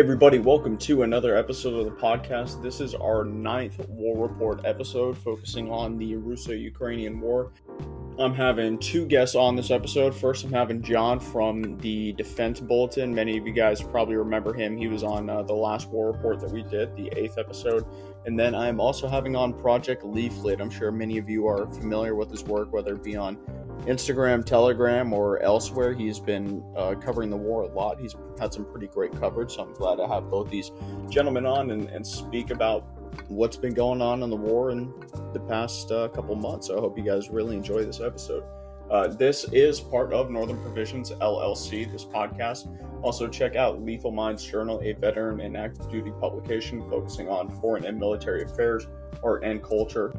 everybody, welcome to another episode of the podcast. This is our ninth war report episode focusing on the Russo Ukrainian War. I'm having two guests on this episode. First, I'm having John from the Defense Bulletin. Many of you guys probably remember him. He was on uh, the last war report that we did, the eighth episode. And then I'm also having on Project Leaflet. I'm sure many of you are familiar with his work, whether it be on Instagram, Telegram, or elsewhere. He's been uh, covering the war a lot. He's had some pretty great coverage, so I'm glad to have both these gentlemen on and, and speak about what's been going on in the war in the past uh, couple months. I hope you guys really enjoy this episode. Uh, this is part of Northern Provisions LLC, this podcast. Also, check out Lethal Minds Journal, a veteran and active duty publication focusing on foreign and military affairs, art, and culture.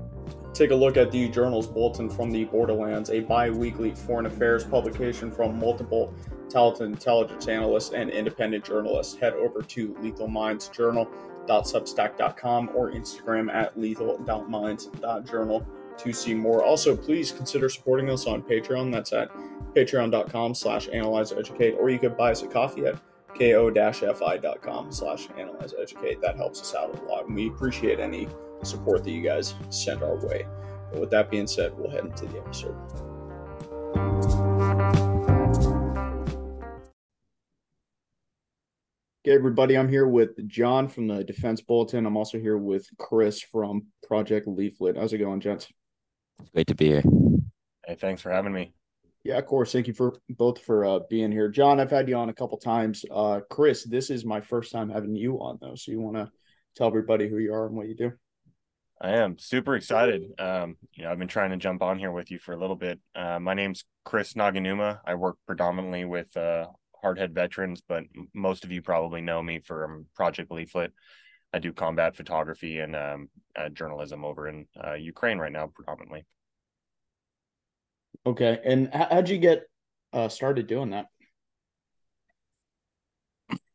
Take a look at the journal's bulletin from the Borderlands, a bi weekly foreign affairs publication from multiple talented intelligence analysts and independent journalists. Head over to Lethal Minds Journal lethal.substack.com or Instagram at lethal.minds.journal to see more. Also, please consider supporting us on Patreon. That's at patreon.com slash analyzeeducate, or you could buy us a coffee at ko-fi.com slash analyzeeducate. That helps us out a lot, and we appreciate any support that you guys send our way. But with that being said, we'll head into the episode. Okay, everybody, I'm here with John from the Defense Bulletin. I'm also here with Chris from Project Leaflet. How's it going, gents? It's great to be here. Hey, thanks for having me. Yeah, of course. Thank you for both for uh, being here. John, I've had you on a couple times. Uh, Chris, this is my first time having you on, though. So you want to tell everybody who you are and what you do? I am super excited. Um, you know, I've been trying to jump on here with you for a little bit. Uh, my name's Chris Naganuma. I work predominantly with uh, hardhead veterans, but most of you probably know me from Project Leaflet. I do combat photography and um, uh, journalism over in uh, Ukraine right now, predominantly. Okay, and how'd you get uh, started doing that?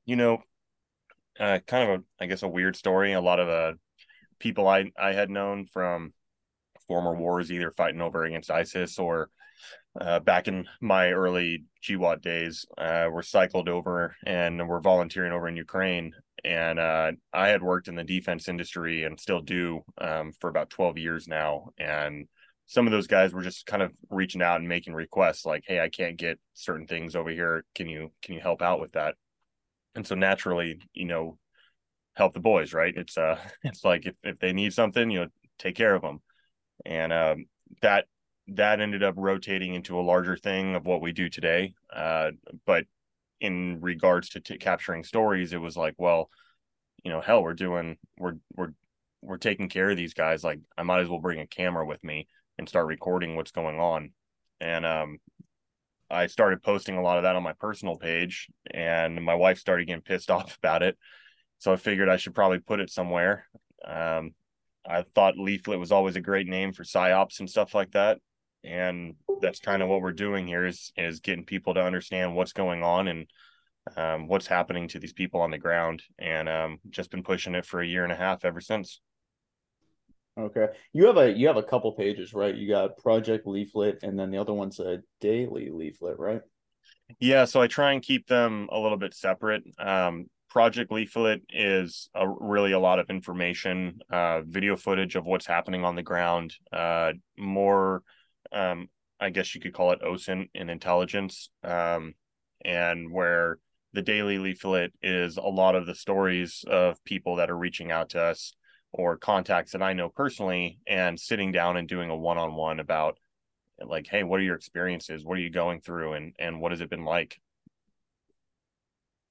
You know, uh, kind of a, I guess, a weird story. A lot of uh, people I I had known from former wars, either fighting over against ISIS or uh, back in my early GWOT days, uh, were cycled over and were volunteering over in Ukraine. And uh, I had worked in the defense industry and still do um, for about 12 years now. And some of those guys were just kind of reaching out and making requests like, "Hey, I can't get certain things over here. Can you can you help out with that?" And so naturally, you know, help the boys, right? It's uh, it's like if if they need something, you know, take care of them. And um, that that ended up rotating into a larger thing of what we do today. Uh, but in regards to t- capturing stories, it was like, well, you know, hell, we're doing, we're, we're, we're taking care of these guys. Like, I might as well bring a camera with me and start recording what's going on. And, um, I started posting a lot of that on my personal page, and my wife started getting pissed off about it. So I figured I should probably put it somewhere. Um, I thought Leaflet was always a great name for psyops and stuff like that and that's kind of what we're doing here is is getting people to understand what's going on and um, what's happening to these people on the ground and um, just been pushing it for a year and a half ever since. Okay. You have a you have a couple pages right? You got project leaflet and then the other one's a daily leaflet right? Yeah so i try and keep them a little bit separate. Um, project leaflet is a, really a lot of information uh, video footage of what's happening on the ground uh, more um, I guess you could call it OSINT in intelligence, um, and where the daily leaflet is a lot of the stories of people that are reaching out to us or contacts that I know personally and sitting down and doing a one-on-one about like, hey, what are your experiences? What are you going through and and what has it been like?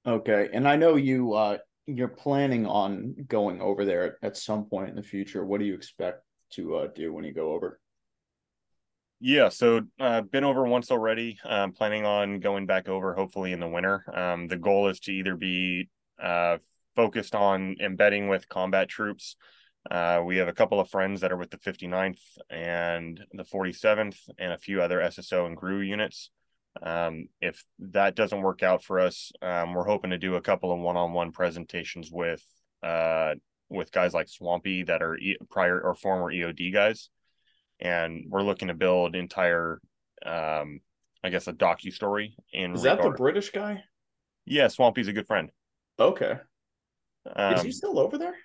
Okay. And I know you uh you're planning on going over there at some point in the future. What do you expect to uh, do when you go over? Yeah, so uh, been over once already. I'm planning on going back over hopefully in the winter. Um, the goal is to either be uh, focused on embedding with combat troops. Uh, we have a couple of friends that are with the 59th and the 47th, and a few other SSO and GRU units. Um, if that doesn't work out for us, um, we're hoping to do a couple of one-on-one presentations with uh, with guys like Swampy that are e- prior or former EOD guys and we're looking to build entire um i guess a docu story in is regard- that the british guy yeah swampy's a good friend okay Um, Is he still over there?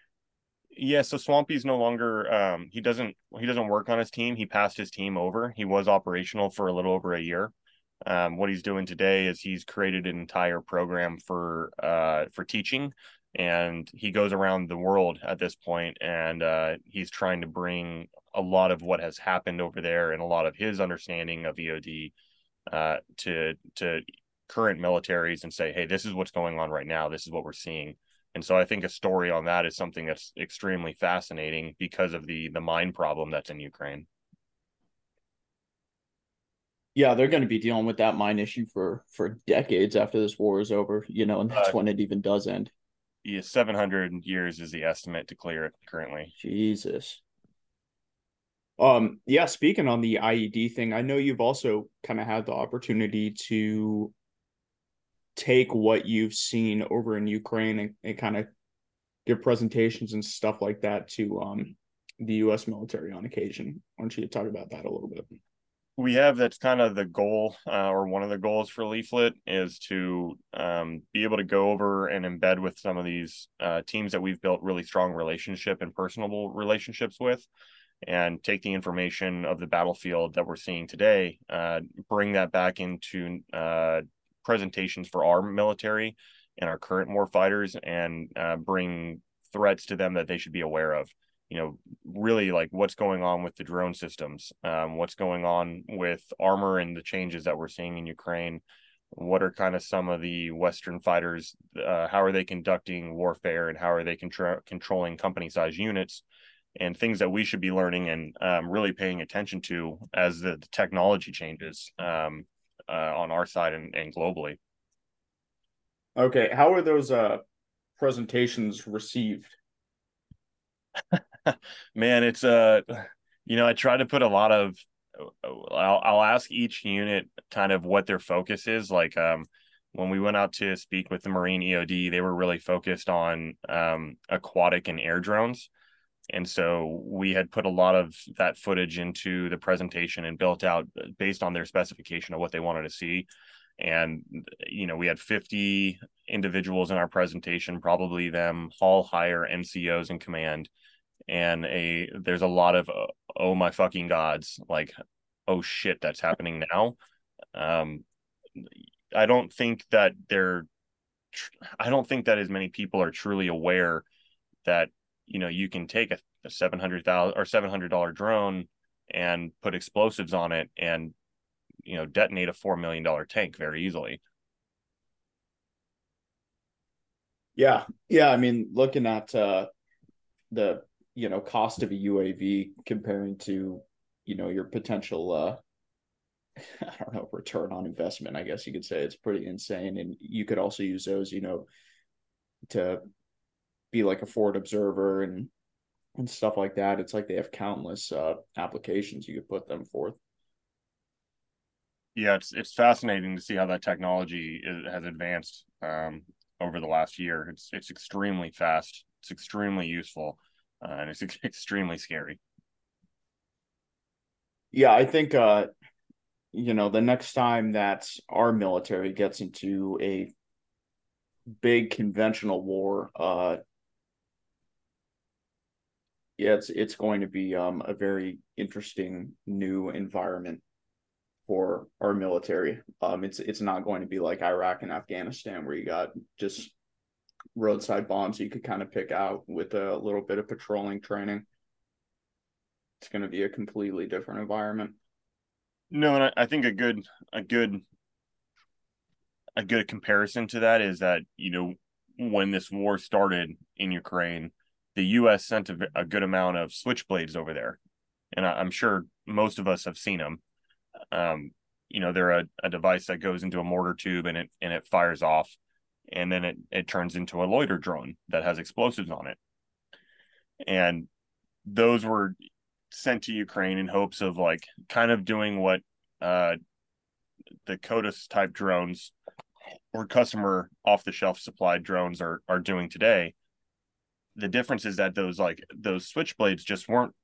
Yeah, so Swampy's no longer um he doesn't he doesn't work on his team. He passed his team over. He was operational for a little over a year. Um, what he's doing today is he's created an entire program for uh for teaching and he goes around the world at this point and uh he's trying to bring a lot of what has happened over there and a lot of his understanding of EOD uh to to current militaries and say, hey, this is what's going on right now. This is what we're seeing and so I think a story on that is something that's extremely fascinating because of the the mine problem that's in Ukraine. Yeah, they're going to be dealing with that mine issue for for decades after this war is over, you know, and that's uh, when it even does end. Yeah, 700 years is the estimate to clear it currently. Jesus. Um yeah, speaking on the IED thing, I know you've also kind of had the opportunity to take what you've seen over in Ukraine and, and kind of give presentations and stuff like that to um, the U.S. military on occasion. Why don't you talk about that a little bit? We have that's kind of the goal, uh, or one of the goals for Leaflet is to um, be able to go over and embed with some of these uh, teams that we've built really strong relationship and personable relationships with, and take the information of the battlefield that we're seeing today, uh, bring that back into uh, presentations for our military and our current war fighters and uh, bring threats to them that they should be aware of you know really like what's going on with the drone systems um, what's going on with armor and the changes that we're seeing in ukraine what are kind of some of the western fighters uh, how are they conducting warfare and how are they contro- controlling company size units and things that we should be learning and um, really paying attention to as the, the technology changes um, uh, on our side and, and globally. Okay, how are those uh, presentations received? Man, it's uh, you know, I try to put a lot of. I'll, I'll ask each unit kind of what their focus is. Like um, when we went out to speak with the Marine EOD, they were really focused on um, aquatic and air drones. And so we had put a lot of that footage into the presentation and built out based on their specification of what they wanted to see. And, you know, we had 50 individuals in our presentation, probably them all higher NCOs in command. And a there's a lot of uh, oh my fucking gods, like oh shit, that's happening now. Um, I don't think that they're I don't think that as many people are truly aware that you know you can take a, a seven hundred thousand or seven hundred dollar drone and put explosives on it and you know detonate a four million dollar tank very easily. Yeah, yeah. I mean, looking at uh, the you know cost of a UAV comparing to you know your potential uh, I don't know return on investment. I guess you could say it's pretty insane, and you could also use those you know to be like a forward observer and and stuff like that. It's like they have countless uh, applications you could put them forth. Yeah, it's it's fascinating to see how that technology is, has advanced um, over the last year. It's it's extremely fast. It's extremely useful, uh, and it's extremely scary. Yeah, I think uh, you know the next time that our military gets into a big conventional war, uh, yeah, it's it's going to be um, a very interesting new environment for our military. Um, it's it's not going to be like Iraq and Afghanistan where you got just roadside bombs you could kind of pick out with a little bit of patrolling training. It's going to be a completely different environment. No, and I, I think a good a good a good comparison to that is that you know when this war started in Ukraine the U.S. sent a, a good amount of switchblades over there, and I, am sure most of us have seen them. Um, you know, they're a, a device that goes into a mortar tube and it and it fires off, and then it it turns into a loiter drone that has explosives on it, and those were sent to Ukraine in hopes of like kind of doing what uh, the COTUS type drones or customer off the shelf supplied drones are are doing today. The difference is that those like those switchblades just weren't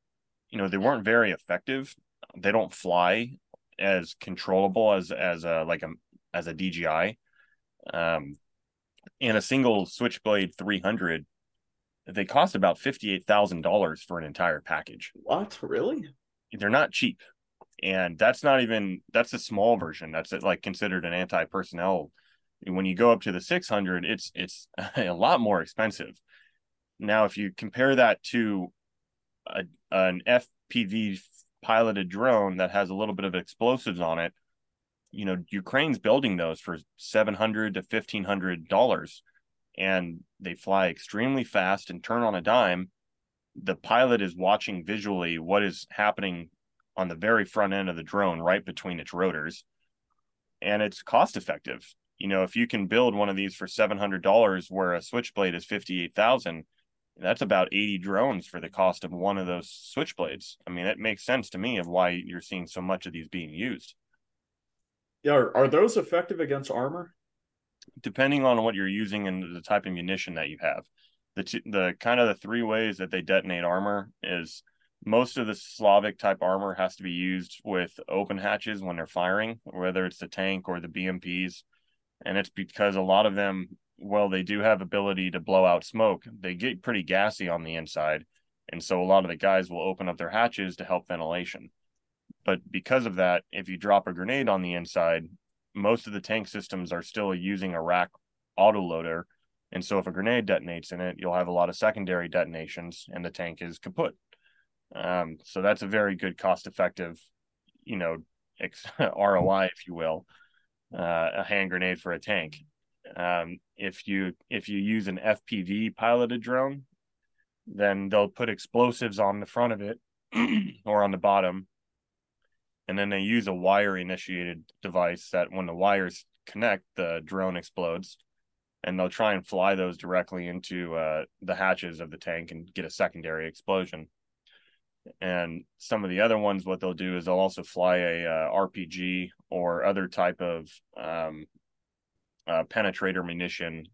you know they weren't very effective. They don't fly as controllable as as a like a as a DJI um and a single switchblade 300 they cost about $58,000 for an entire package. What? Really? They're not cheap. And that's not even that's a small version. That's like considered an anti-personnel. When you go up to the 600, it's it's a lot more expensive. Now, if you compare that to a, an FPV piloted drone that has a little bit of explosives on it, you know, Ukraine's building those for 700 to 1500 dollars and they fly extremely fast and turn on a dime, the pilot is watching visually what is happening on the very front end of the drone, right between its rotors. And it's cost effective. You know, if you can build one of these for seven hundred dollars, where a switchblade is fifty eight thousand, that's about eighty drones for the cost of one of those switchblades. I mean, it makes sense to me of why you're seeing so much of these being used. Yeah, are, are those effective against armor? depending on what you're using and the type of munition that you have. The t- the kind of the three ways that they detonate armor is most of the Slavic type armor has to be used with open hatches when they're firing, whether it's the tank or the BMPs. And it's because a lot of them, well, they do have ability to blow out smoke. They get pretty gassy on the inside. And so a lot of the guys will open up their hatches to help ventilation. But because of that, if you drop a grenade on the inside, most of the tank systems are still using a rack autoloader. And so if a grenade detonates in it, you'll have a lot of secondary detonations and the tank is kaput. Um, so that's a very good cost effective, you know, ex- ROI, if you will, uh, a hand grenade for a tank. Um, if you if you use an FPV piloted drone, then they'll put explosives on the front of it or on the bottom and then they use a wire initiated device that when the wires connect the drone explodes and they'll try and fly those directly into uh, the hatches of the tank and get a secondary explosion. And some of the other ones what they'll do is they'll also fly a uh, rpg or other type of um, uh, penetrator munition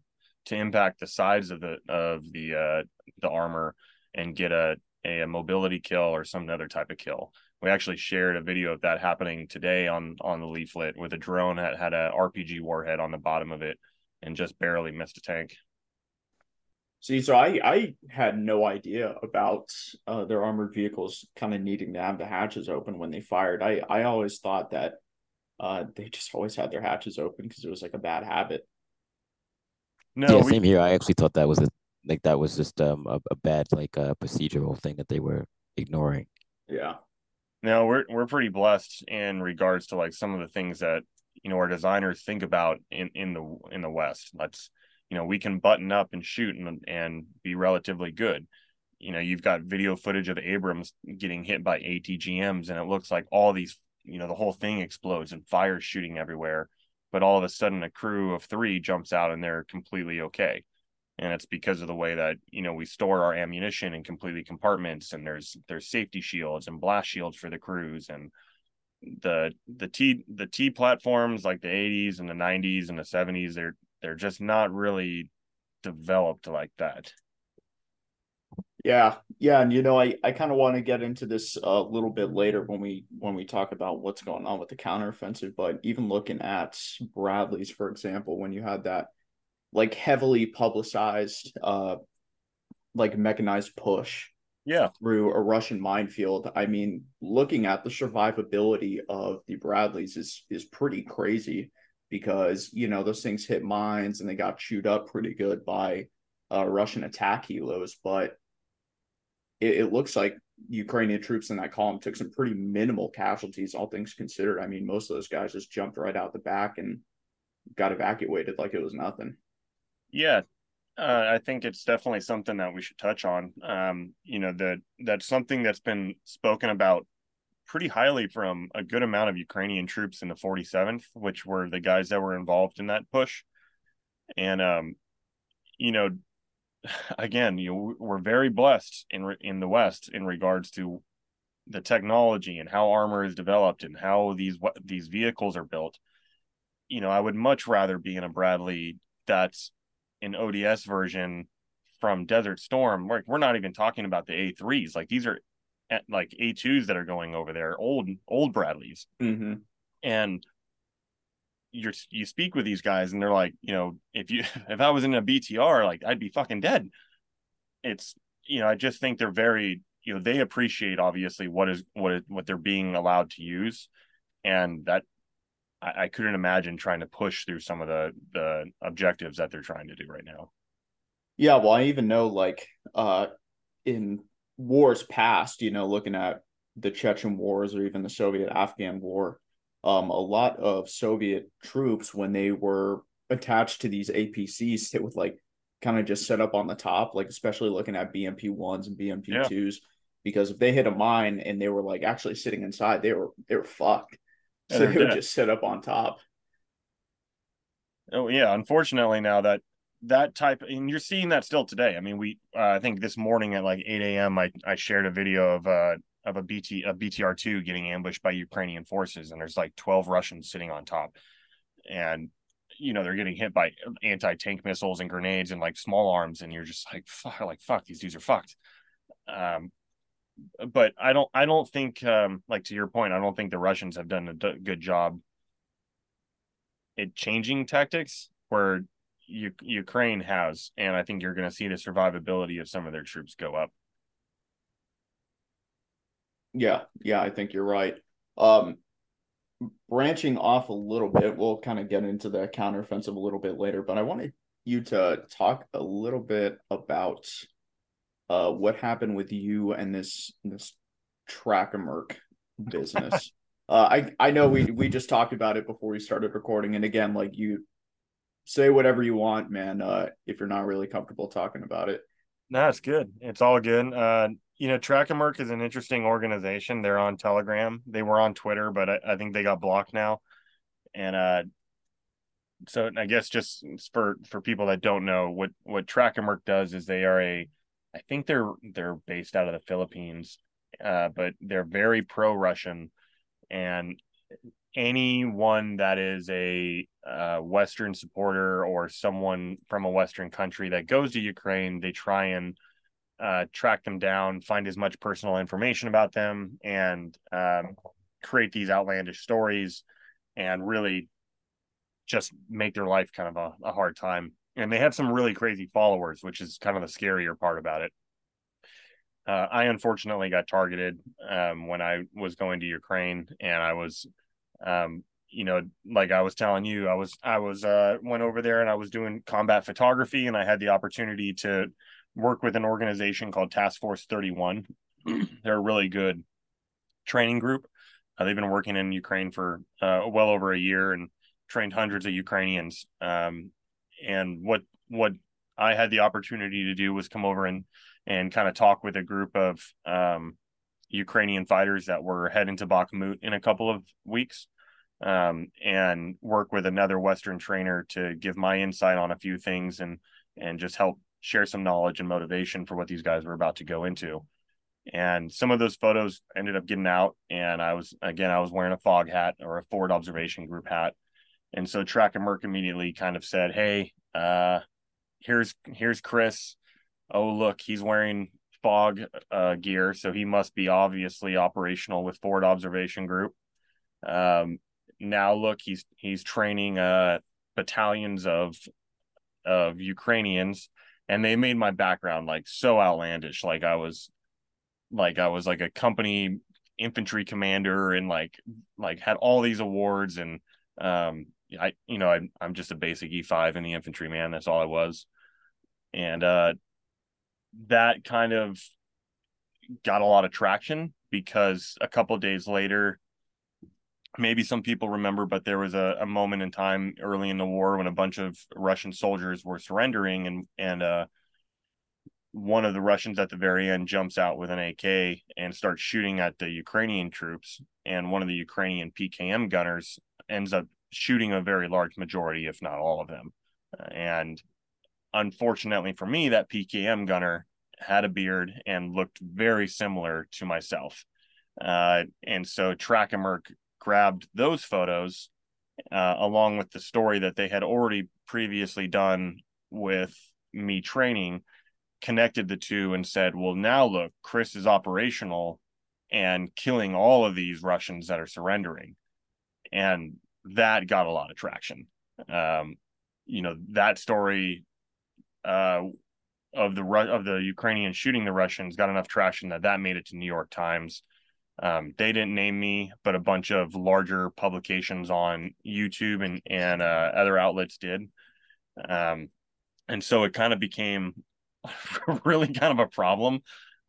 to impact the sides of the of the uh, the armor and get a a mobility kill or some other type of kill we actually shared a video of that happening today on on the leaflet with a drone that had a RPG warhead on the bottom of it and just barely missed a tank. See, so I I had no idea about uh, their armored vehicles kind of needing to have the hatches open when they fired. I I always thought that uh, they just always had their hatches open because it was like a bad habit. No, yeah, we... same here. I actually thought that was a like that was just um a, a bad like uh, procedural thing that they were ignoring. Yeah. No, we're we're pretty blessed in regards to like some of the things that you know our designers think about in in the in the West. Let's you know we can button up and shoot and and be relatively good. You know, you've got video footage of Abrams getting hit by ATGMs, and it looks like all these you know the whole thing explodes and fire shooting everywhere. But all of a sudden, a crew of three jumps out and they're completely okay and it's because of the way that you know we store our ammunition in completely compartments and there's there's safety shields and blast shields for the crews and the the t the t platforms like the 80s and the 90s and the 70s they're they're just not really developed like that. Yeah yeah and you know i i kind of want to get into this a little bit later when we when we talk about what's going on with the counteroffensive but even looking at bradley's for example when you had that like heavily publicized uh like mechanized push yeah. through a russian minefield. I mean looking at the survivability of the bradleys is is pretty crazy because you know those things hit mines and they got chewed up pretty good by uh, russian attack helos but it, it looks like ukrainian troops in that column took some pretty minimal casualties all things considered. I mean most of those guys just jumped right out the back and got evacuated like it was nothing yeah, uh, I think it's definitely something that we should touch on. Um, you know that that's something that's been spoken about pretty highly from a good amount of Ukrainian troops in the 47th, which were the guys that were involved in that push. And um, you know, again, you we're very blessed in in the West in regards to the technology and how armor is developed and how these these vehicles are built. You know, I would much rather be in a Bradley that's an ODS version from Desert Storm. We're, we're not even talking about the A3s. Like these are eh, like A2s that are going over there, old old Bradleys. Mm-hmm. And you're you speak with these guys and they're like, you know, if you if I was in a BTR, like I'd be fucking dead. it's you know I just think they're very you know they appreciate obviously what is what is what they're being allowed to use, and that I, I couldn't imagine trying to push through some of the the objectives that they're trying to do right now. Yeah, well, I even know like uh in wars past, you know, looking at the Chechen wars or even the Soviet Afghan war, um, a lot of Soviet troops when they were attached to these APCs, they would like kind of just set up on the top, like especially looking at BMP ones and BMP twos, yeah. because if they hit a mine and they were like actually sitting inside, they were they were fucked. So they would just sit up on top. Oh yeah, unfortunately now that that type and you're seeing that still today. I mean, we uh, I think this morning at like 8 a.m. I I shared a video of uh of a BT a BTR two getting ambushed by Ukrainian forces, and there's like 12 Russians sitting on top, and you know they're getting hit by anti tank missiles and grenades and like small arms, and you're just like fuck, like fuck, these dudes are fucked. Um, but I don't I don't think um like to your point, I don't think the Russians have done a d- good job at changing tactics where U- Ukraine has, and I think you're going to see the survivability of some of their troops go up. Yeah, yeah, I think you're right. Um, branching off a little bit, we'll kind of get into the counteroffensive a little bit later, but I wanted you to talk a little bit about uh, what happened with you and this this Track-A-Merc business. uh, I I know we we just talked about it before we started recording, and again, like you say whatever you want, man. Uh, if you're not really comfortable talking about it, no, it's good. It's all good. Uh, you know, Track-A-Merc is an interesting organization. They're on Telegram. They were on Twitter, but I, I think they got blocked now. And uh, so I guess just for for people that don't know what what Track-A-Merc does is they are a, I think they're they're based out of the Philippines, uh, but they're very pro Russian, and anyone that is a uh, Western supporter or someone from a Western country that goes to Ukraine, they try and uh, track them down, find as much personal information about them, and um, create these outlandish stories and really just make their life kind of a, a, hard time. And they have some really crazy followers, which is kind of the scarier part about it. Uh, I unfortunately got targeted um, when I was going to Ukraine, and I was um, you know, like I was telling you, I was I was uh went over there and I was doing combat photography and I had the opportunity to work with an organization called Task Force 31. They're a really good training group. Uh, they've been working in Ukraine for uh, well over a year and trained hundreds of Ukrainians. Um, and what what I had the opportunity to do was come over and and kind of talk with a group of um, Ukrainian fighters that were heading to Bakhmut in a couple of weeks um, and work with another Western trainer to give my insight on a few things and and just help share some knowledge and motivation for what these guys were about to go into. And some of those photos ended up getting out, and I was again I was wearing a fog hat or a forward observation group hat, and so Track-A-Merc immediately kind of said, "Hey, uh, here's here's Chris. Oh look, he's wearing fog uh, gear, so he must be obviously operational with forward observation group. Um, now look he's he's training uh battalions of of Ukrainians and they made my background like so outlandish like I was like I was like a company infantry commander and like like had all these awards and um I you know I I'm just a basic E5 in the infantry man that's all I was. And uh that kind of got a lot of traction because a couple days later maybe some people remember, but there was a, a moment in time early in the war when a bunch of Russian soldiers were surrendering, and and uh, one of the Russians at the very end jumps out with an AK and starts shooting at the Ukrainian troops, and one of the Ukrainian PKM gunners ends up shooting a very large majority, if not all of them, and unfortunately for me, that PKM gunner had a beard and looked very similar to myself. Uh, and so Track-A-Merc grabbed those photos uh, along with the story that they had already previously done with me training, connected the two and said, well, now look, Chris is operational and killing all of these Russians that are surrendering. And that got a lot of traction. Um, you know, that story uh, of the of the Ukrainians shooting the Russians got enough traction that that made it to New York Times. Um, they didn't name me, but a bunch of larger publications on YouTube and and uh, other outlets did. Um, and so it kind of became really kind of a problem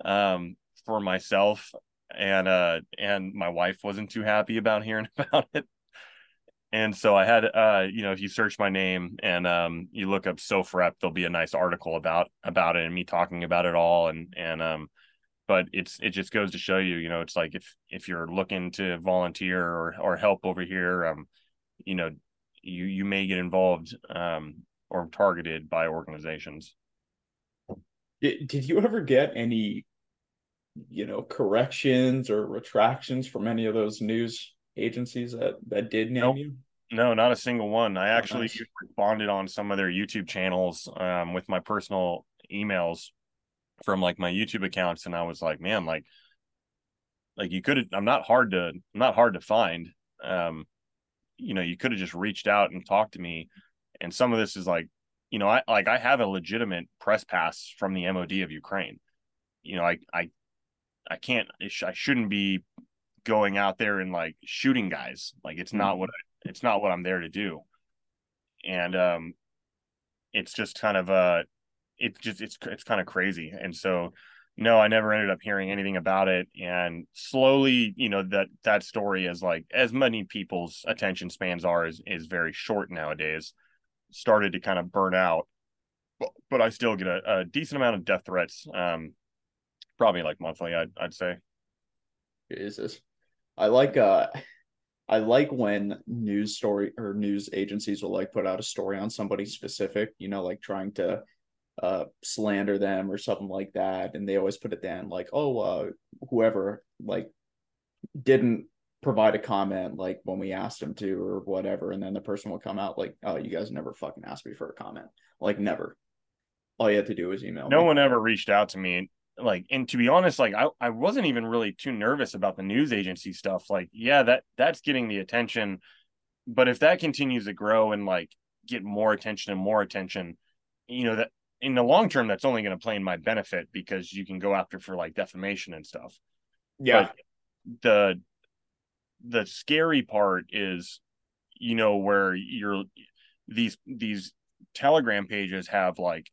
um, for myself and uh and my wife wasn't too happy about hearing about it and so i had uh you know if you search my name and um you look up SOFREP there'll be a nice article about about it and me talking about it all. And and um but it's it just goes to show you you know it's like if if you're looking to volunteer or or help over here um you know you you may get involved um or targeted by organizations. Did, did you ever get any you know corrections or retractions from any of those news agencies that that did name nope. you? No, not a single one. I oh, actually nice. responded on some of their YouTube channels um, with my personal emails from like my YouTube accounts, and I was like, man, like, like you could. I'm not hard to. I'm not hard to find. Um, you know, you could have just reached out and talked to me. And some of this is like, you know, I like I have a legitimate press pass from the MOD of Ukraine. You know, I I I can't I shouldn't be going out there and like shooting guys. Like it's not what I, it's not what I'm there to do. And um it's just kind of uh it's just it's it's kind of crazy. And so no, I never ended up hearing anything about it and slowly, you know, that that story is like as many people's attention spans are is is very short nowadays started to kind of burn out. But, but I still get a, a decent amount of death threats um probably like monthly i'd, I'd say jesus i like uh i like when news story or news agencies will like put out a story on somebody specific you know like trying to uh slander them or something like that and they always put it down like oh uh whoever like didn't provide a comment like when we asked them to or whatever and then the person will come out like oh you guys never fucking asked me for a comment like never all you had to do was email no me. one ever reached out to me like and to be honest like I, I wasn't even really too nervous about the news agency stuff. Like yeah that that's getting the attention but if that continues to grow and like get more attention and more attention you know that in the long term that's only going to play in my benefit because you can go after for like defamation and stuff. Yeah. But the the scary part is you know where you're these these telegram pages have like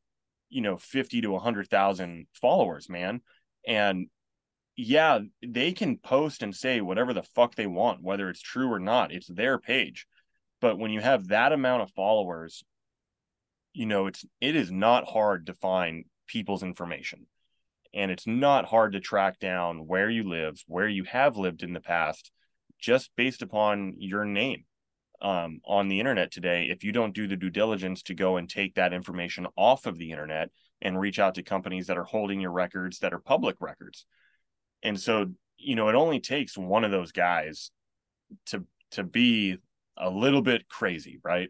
you know 50 to 100,000 followers, man. And yeah, they can post and say whatever the fuck they want, whether it's true or not. It's their page. But when you have that amount of followers, you know, it's it is not hard to find people's information. And it's not hard to track down where you live, where you have lived in the past, just based upon your name um, on the internet today if you don't do the due diligence to go and take that information off of the internet and reach out to companies that are holding your records that are public records. And so you know it only takes one of those guys to to be a little bit crazy right?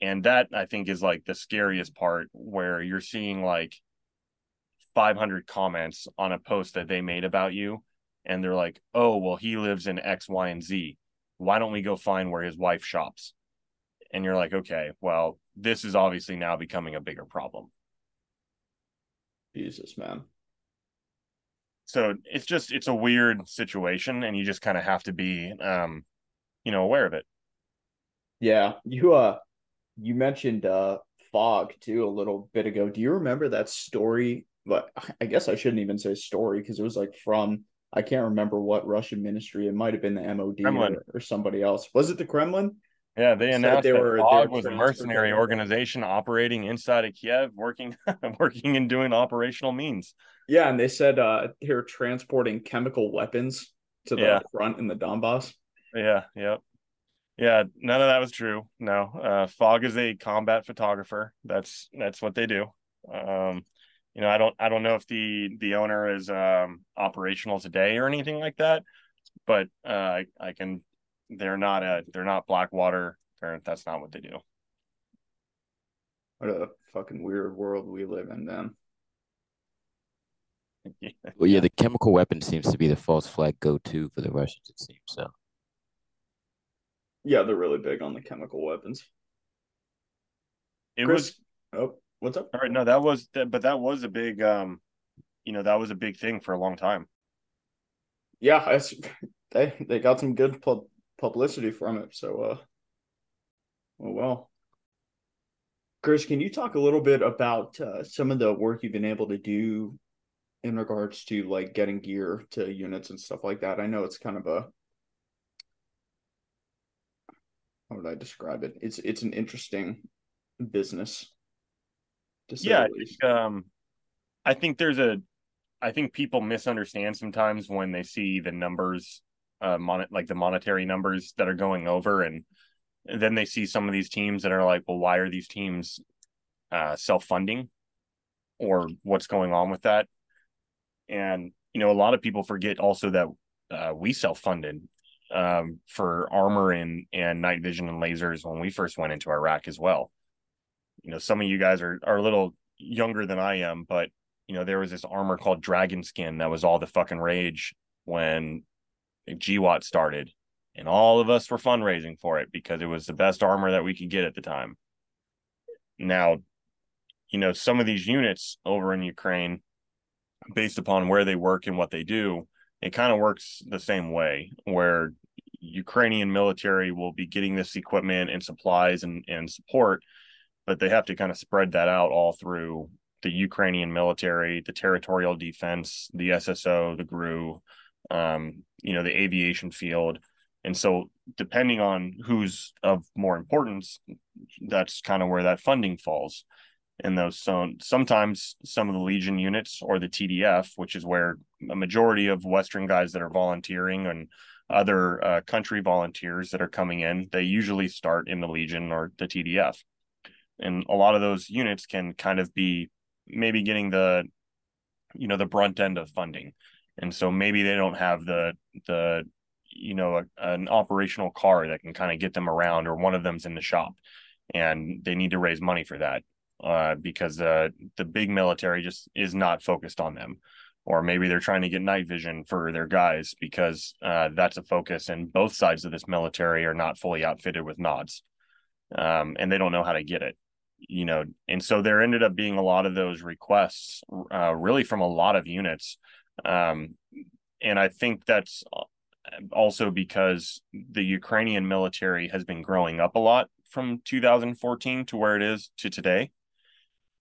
And that i think is like the scariest part where you're seeing like 500 comments on a post that they made about you and they're like oh well he lives in x y and z why don't we go find where his wife shops? And you're like, okay, well, this is obviously now becoming a bigger problem. Jesus, man. So it's just it's a weird situation, and you just kind of have to be, um, you know, aware of it. Yeah, you uh, you mentioned uh fog too a little bit ago. Do you remember that story? But I guess I shouldn't even say story because it was like from I can't remember what Russian ministry. It might have been the MOD or, or, somebody else. Was it the Kremlin? Yeah, they announced they that were, Fog was a mercenary organization operating inside of Kiev, working working and doing operational means. Yeah, and they said uh, they were transporting chemical weapons to the yeah. front in the Donbass. Yeah, yep. Yeah, none of that was true. No. Uh, Fog is a combat photographer. That's that's what they do. Um, you know, I don't I don't know if the the owner is um, operational today or anything like that, but uh, I I can. They're not a they're not Blackwater. They're, that's not what they do. What a fucking weird world we live in, then. yeah. Well, yeah, the chemical weapon seems to be the false flag go-to for the Russians. It seems so. Yeah, they're really big on the chemical weapons. It Chris, was. Oh, What's up? All right, no, that was, but that was a big, um, you know, that was a big thing for a long time. Yeah, they they got some good pub- publicity from it. So, uh, oh well. Chris, can you talk a little bit about uh, some of the work you've been able to do in regards to like getting gear to units and stuff like that? I know it's kind of a how would I describe it? It's it's an interesting business. Yeah, I think, um, I think there's a, I think people misunderstand sometimes when they see the numbers, uh, mon- like the monetary numbers that are going over, and and then they see some of these teams that are like, well, why are these teams uh, self funding or what's going on with that? And, you know, a lot of people forget also that uh, we self funded um, for armor and, and night vision and lasers when we first went into Iraq as well. You know, some of you guys are, are a little younger than I am, but, you know, there was this armor called Dragon Skin that was all the fucking rage when GWOT started and all of us were fundraising for it because it was the best armor that we could get at the time. Now, you know, some of these units over in Ukraine, based upon where they work and what they do, it kind of works the same way where Ukrainian military will be getting this equipment and supplies and, and support, but they have to kind of spread that out all through the Ukrainian military, the territorial defense, the SSO, the GRU, um, you know, the aviation field and so, depending on who's of more importance, that's kind of where that funding falls. And those so sometimes some of the Legion units or the TDF, which is where a majority of Western guys that are volunteering and other uh, country volunteers that are coming in, they usually start in the Legion or the TDF. And a lot of those units can kind of be maybe getting the, you know, the brunt end of funding. And so maybe they don't have the the you know a, an operational car that can kind of get them around or one of them's in the shop and they need to raise money for that uh, because uh, the big military just is not focused on them or maybe they're trying to get night vision for their guys because uh, that's a focus and both sides of this military are not fully outfitted with nods um, and they don't know how to get it you know and so there ended up being a lot of those requests uh, really from a lot of units um, and i think that's also because the Ukrainian military has been growing up a lot from 2014 to where it is to today.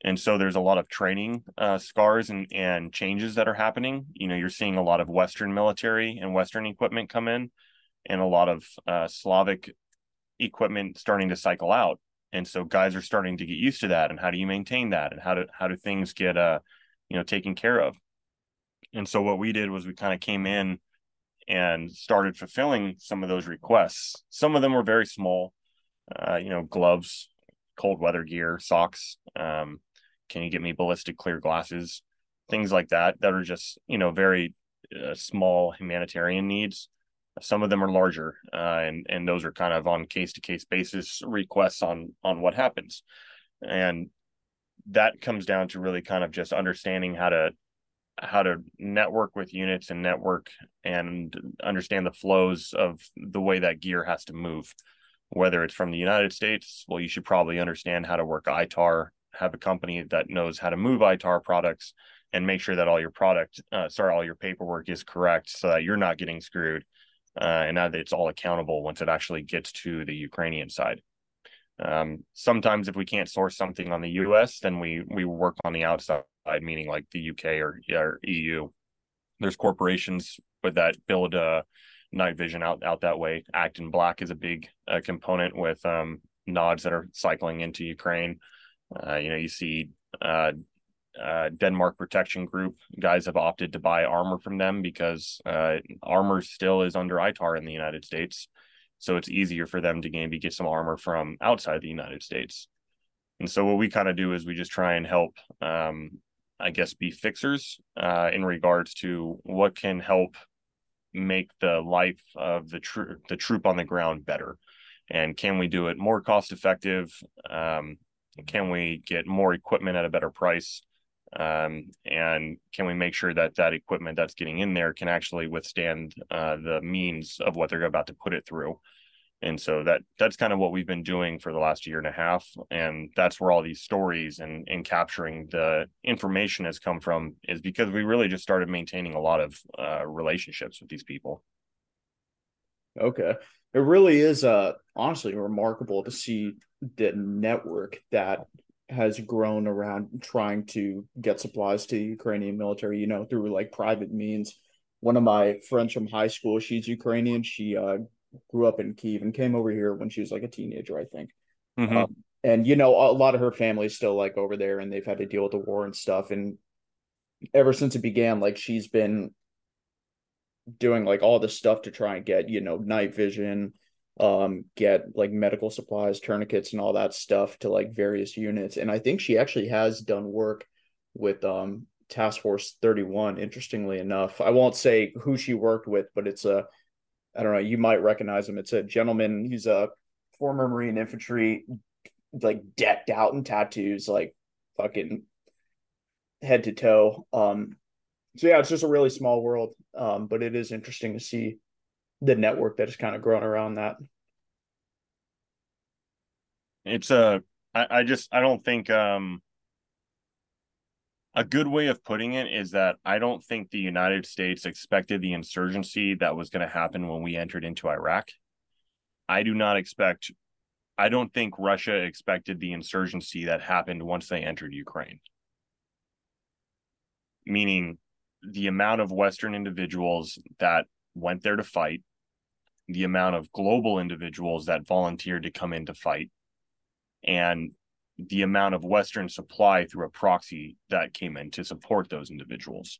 And so there's a lot of training uh, scars and, and changes that are happening. You know, you're seeing a lot of Western military and Western equipment come in, and a lot of uh, Slavic equipment starting to cycle out. And so guys are starting to get used to that. And how do you maintain that? And how do how do things get uh, you know, taken care of? And so what we did was we kind of came in and started fulfilling some of those requests. Some of them were very small, uh, you know, gloves, cold weather gear, socks. Um, can you get me ballistic clear glasses? Things like that, that are just, you know, very uh, small humanitarian needs. Some of them are larger, uh, and and those are kind of on case to case basis requests on on what happens, and that comes down to really kind of just understanding how to how to network with units and network and understand the flows of the way that gear has to move. Whether it's from the united states well you should probably understand how to work itar have a company that knows how to move itar products and make sure that all your product uh, sorry all your paperwork is correct so that you're not getting screwed uh, and that it's all accountable once it actually gets to the ukrainian side um, sometimes if we can't source something on the us then we we work on the outside meaning like the UK or, or EU. There's corporations with that build uh, night vision out out that way. Acton Black is a big uh, component with um, nods that are cycling into Ukraine. Uh, you know, you see uh, Denmark Protection Group guys have opted to buy armor from them because uh, armor still is under ITAR in the United States, so it's easier for them to maybe get some armor from outside the United States. And so what we kind of do is we just try and help um, I guess, be fixers uh, in regards to what can help make the life of the tr- the troop on the ground better, and can we do it more cost effective? Um, can we get more equipment at a better price? Um, and can we make sure that that equipment that's getting in there can actually withstand uh, the means of what they're about to put it through? and so that that's kind of what we've been doing for the last year and a half and that's where all these stories and and capturing the information has come from is because we really just started maintaining a lot of uh, relationships with these people okay it really is uh honestly remarkable to see the network that has grown around trying to get supplies to the Ukrainian military, you know, through like private means. One of my friends from high school, she's Ukrainian. She uh, grew up in Kiev and came over here when she was like a teenager, I think. Mm-hmm. Um, and you know, a lot of her family's still like over there, and they've had to deal with the war and stuff. And ever since it began, like she's been doing like all this stuff to try and get you know night vision, um, get like medical supplies, tourniquets, and all that stuff to like various units. And I think she actually has done work with um Task Force 31. Interestingly enough, I won't say who she worked with, but it's a I don't know, you might recognize him. It's a gentleman. He's a former Marine infantry, like decked out in tattoos, like fucking head to toe. Um, so yeah, it's just a really small world. Um, but it is interesting to see the network that has kind of grown around that. It's a, I, I just, I don't think, um, a good way of putting it is that I don't think the United States expected the insurgency that was going to happen when we entered into Iraq. I do not expect, I don't think Russia expected the insurgency that happened once they entered Ukraine. Meaning the amount of Western individuals that went there to fight, the amount of global individuals that volunteered to come in to fight, and the amount of Western supply through a proxy that came in to support those individuals.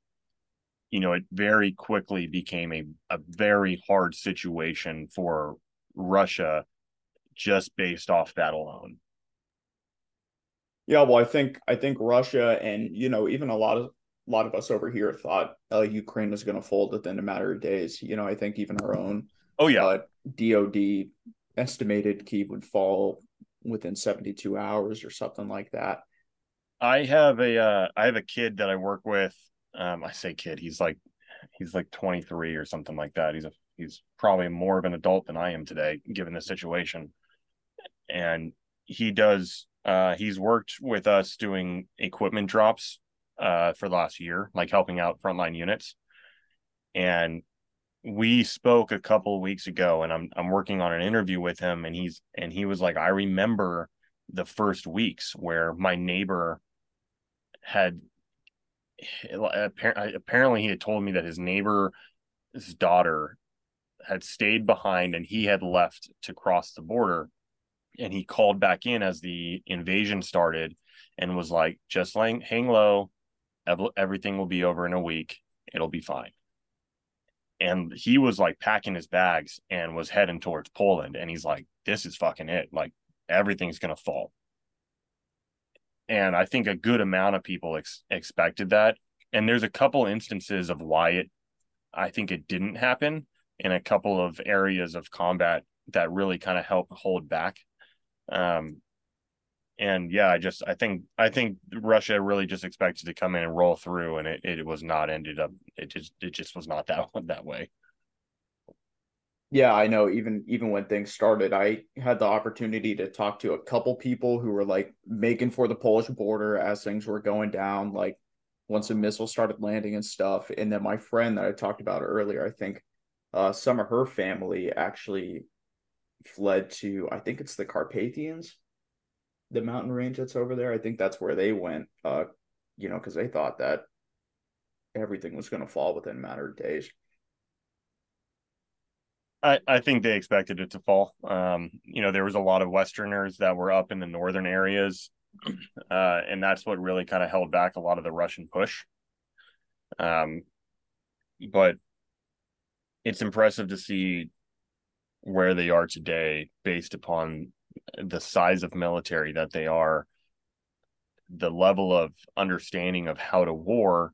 You know, it very quickly became a, a very hard situation for Russia just based off that alone. Yeah, well, I think I think Russia and you know even a lot of a lot of us over here thought uh, Ukraine was going to fold within a matter of days. You know, I think even our own oh yeah uh, DoD estimated Kiev would fall within 72 hours or something like that. I have a uh, I have a kid that I work with. Um, I say kid, he's like he's like 23 or something like that. He's a he's probably more of an adult than I am today, given the situation. And he does uh, he's worked with us doing equipment drops uh, for the last year, like helping out frontline units. And we spoke a couple of weeks ago and I'm I'm working on an interview with him and he's and he was like I remember the first weeks where my neighbor had apparently he had told me that his neighbor's daughter had stayed behind and he had left to cross the border and he called back in as the invasion started and was like just hang, hang low. Everything will be over in a week. It'll be fine and he was like packing his bags and was heading towards Poland. And he's like, this is fucking it. Like everything's going to fall. And I think a good amount of people ex- expected that. And there's a couple instances of why it, I think it didn't happen in a couple of areas of combat that really kind of help hold back. Um, and yeah, I just I think I think Russia really just expected to come in and roll through, and it, it was not ended up. It just it just was not that that way. Yeah, I know. Even even when things started, I had the opportunity to talk to a couple people who were like making for the Polish border as things were going down. Like once the missiles started landing and stuff, and then my friend that I talked about earlier, I think uh, some of her family actually fled to I think it's the Carpathians the mountain range that's over there. I think that's where they went. Uh, you know, because they thought that everything was going to fall within a matter of days. I, I think they expected it to fall. Um, you know, there was a lot of Westerners that were up in the northern areas, uh, and that's what really kind of held back a lot of the Russian push. Um, but it's impressive to see where they are today based upon the size of military that they are, the level of understanding of how to war,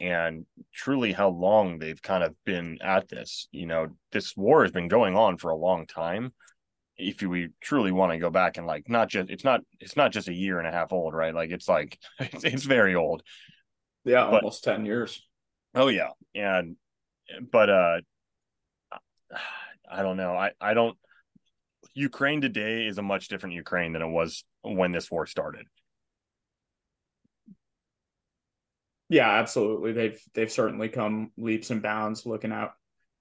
and truly how long they've kind of been at this. You know, this war has been going on for a long time. If we truly want to go back and like not just it's not it's not just a year and a half old, right? Like it's like it's, it's very old. Yeah, but, almost 10 years. Oh yeah. And but uh I don't know. I I don't Ukraine today is a much different Ukraine than it was when this war started. Yeah, absolutely. They've they've certainly come leaps and bounds looking at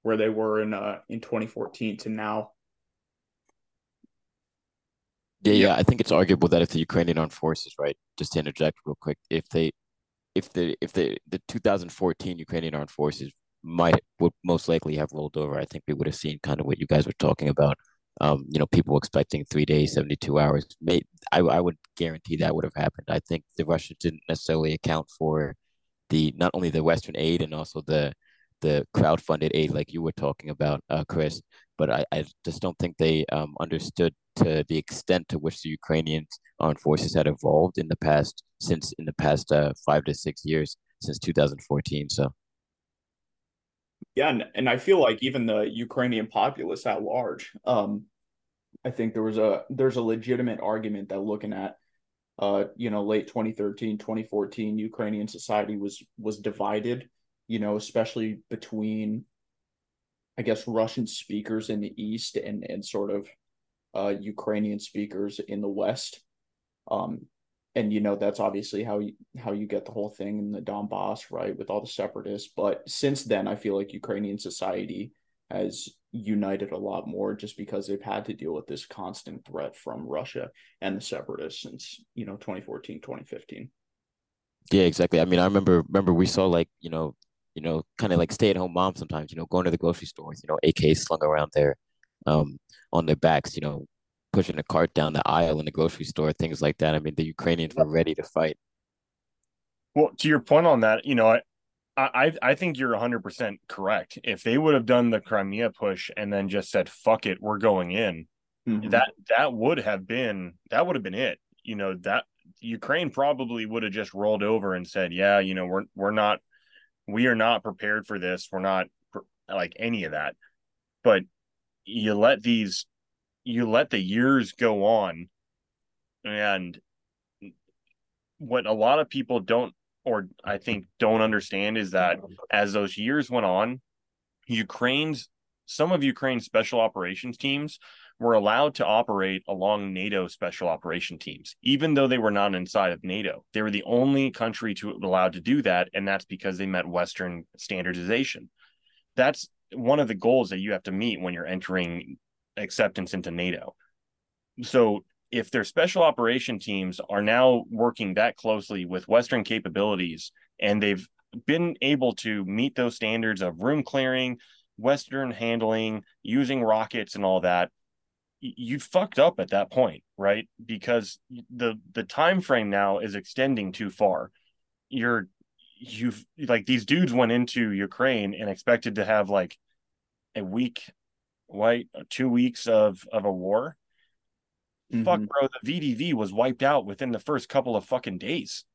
where they were in uh in 2014 to now. Yeah, yeah, I think it's arguable that if the Ukrainian armed forces, right, just to interject real quick, if they if the if the the 2014 Ukrainian armed forces might would most likely have rolled over, I think we would have seen kind of what you guys were talking about. Um, you know, people expecting three days, 72 hours. May, I, I would guarantee that would have happened. I think the Russians didn't necessarily account for the not only the Western aid and also the the crowd-funded aid like you were talking about, uh, Chris. But I, I just don't think they um, understood to the extent to which the Ukrainian armed forces had evolved in the past since in the past uh, five to six years since 2014. So. Yeah, and, and I feel like even the Ukrainian populace at large, um, I think there was a there's a legitimate argument that looking at uh, you know, late 2013, 2014, Ukrainian society was was divided, you know, especially between I guess Russian speakers in the east and and sort of uh, Ukrainian speakers in the west. Um, and you know that's obviously how you how you get the whole thing in the Donbass, right, with all the separatists. But since then, I feel like Ukrainian society has united a lot more just because they've had to deal with this constant threat from Russia and the separatists since, you know, 2014, 2015. Yeah, exactly. I mean, I remember remember we saw like, you know, you know, kind of like stay at home moms sometimes, you know, going to the grocery stores, you know, AK slung around there um on their backs, you know, pushing a cart down the aisle in the grocery store, things like that. I mean, the Ukrainians were ready to fight. Well, to your point on that, you know, I, I I think you're 100% correct. If they would have done the Crimea push and then just said fuck it, we're going in, mm-hmm. that that would have been that would have been it. You know, that Ukraine probably would have just rolled over and said, "Yeah, you know, we're we're not we are not prepared for this. We're not like any of that." But you let these you let the years go on and what a lot of people don't or I think don't understand is that as those years went on, Ukraine's some of Ukraine's special operations teams were allowed to operate along NATO special operation teams, even though they were not inside of NATO. They were the only country to allowed to do that, and that's because they met Western standardization. That's one of the goals that you have to meet when you're entering acceptance into NATO. So if their special operation teams are now working that closely with Western capabilities and they've been able to meet those standards of room clearing, Western handling, using rockets and all that, you fucked up at that point, right? Because the the time frame now is extending too far. You're you've like these dudes went into Ukraine and expected to have like a week, right, two weeks of of a war Mm-hmm. Fuck, bro, the VDV was wiped out within the first couple of fucking days.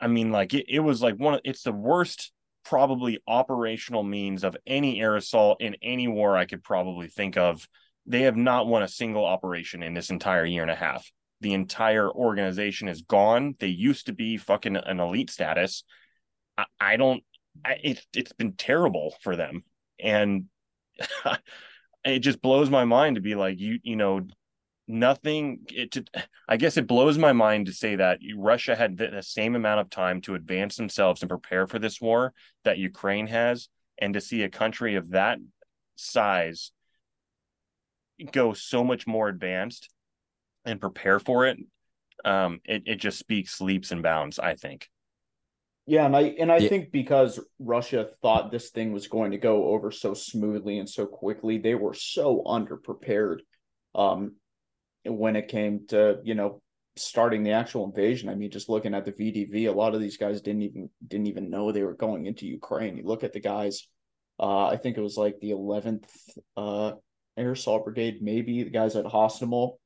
I mean, like it, it was like one of it's the worst probably operational means of any air assault in any war I could probably think of. They have not won a single operation in this entire year and a half. The entire organization is gone. They used to be fucking an elite status. I, I don't. I, it, it's been terrible for them, and it just blows my mind to be like you. You know, nothing it to, i guess it blows my mind to say that russia had the same amount of time to advance themselves and prepare for this war that ukraine has and to see a country of that size go so much more advanced and prepare for it um it, it just speaks leaps and bounds i think yeah and i and i yeah. think because russia thought this thing was going to go over so smoothly and so quickly they were so underprepared um when it came to you know starting the actual invasion. I mean, just looking at the VDV, a lot of these guys didn't even didn't even know they were going into Ukraine. You look at the guys. Uh, I think it was like the 11th uh, Air Assault Brigade, maybe the guys at Hostomel.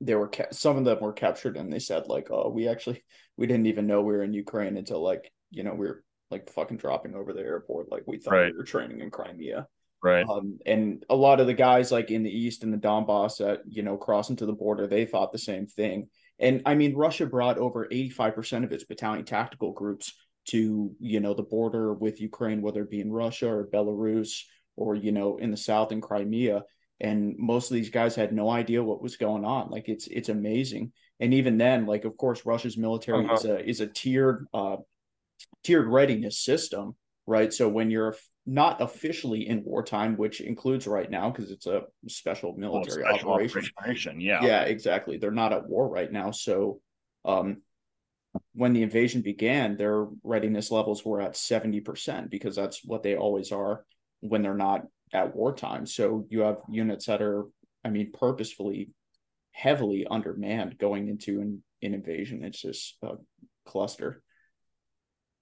They were ca- some of them were captured, and they said like, "Oh, we actually we didn't even know we were in Ukraine until like you know we are like fucking dropping over the airport. Like we thought right. we were training in Crimea." Right. Um, and a lot of the guys like in the East and the Donbass that, you know, crossing to the border, they thought the same thing. And I mean, Russia brought over 85% of its battalion tactical groups to, you know, the border with Ukraine, whether it be in Russia or Belarus or, you know, in the South in Crimea. and most of these guys had no idea what was going on. Like it's it's amazing. And even then, like of course, Russia's military uh-huh. is a is a tiered uh, tiered readiness system, right? So when you're not officially in wartime, which includes right now because it's a special military well, special operation. operation. Yeah, yeah, exactly. They're not at war right now, so um, when the invasion began, their readiness levels were at seventy percent because that's what they always are when they're not at wartime. So you have units that are, I mean, purposefully heavily undermanned going into an, an invasion. It's just a cluster.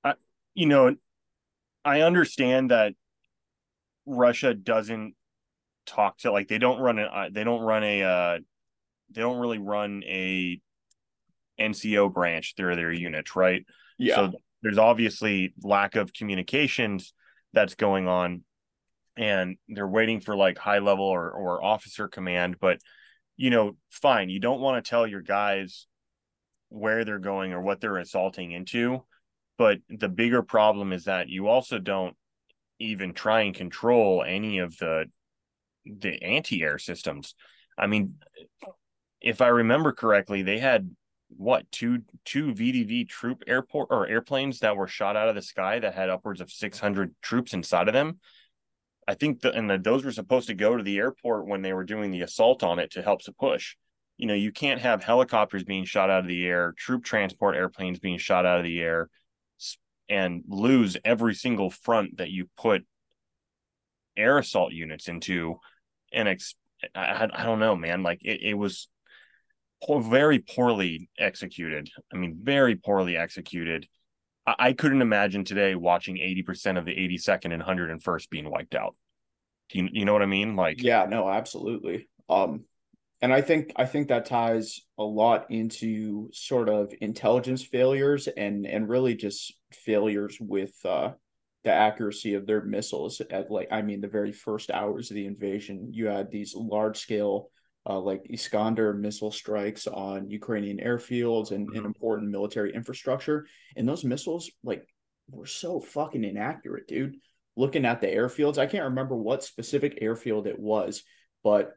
I, you know, I understand that Russia doesn't talk to like they don't run a they don't run a uh, they don't really run a NCO branch through their units, right? Yeah. So there's obviously lack of communications that's going on, and they're waiting for like high level or or officer command. But you know, fine, you don't want to tell your guys where they're going or what they're assaulting into but the bigger problem is that you also don't even try and control any of the the anti-air systems. I mean, if I remember correctly, they had what two two VDV troop airport or airplanes that were shot out of the sky that had upwards of 600 troops inside of them. I think that and the, those were supposed to go to the airport when they were doing the assault on it to help to push. You know, you can't have helicopters being shot out of the air, troop transport airplanes being shot out of the air, and lose every single front that you put air assault units into and ex- I, I don't know man. Like it, it was very poorly executed. I mean very poorly executed I, I couldn't imagine today watching 80% of the 82nd and 101st being wiped out you, you know what i mean like yeah no absolutely um and I think I think that ties a lot into sort of intelligence failures and and really just failures with uh, the accuracy of their missiles at like I mean the very first hours of the invasion. You had these large scale uh, like Iskander missile strikes on Ukrainian airfields and, and mm-hmm. important military infrastructure, and those missiles like were so fucking inaccurate, dude. Looking at the airfields, I can't remember what specific airfield it was, but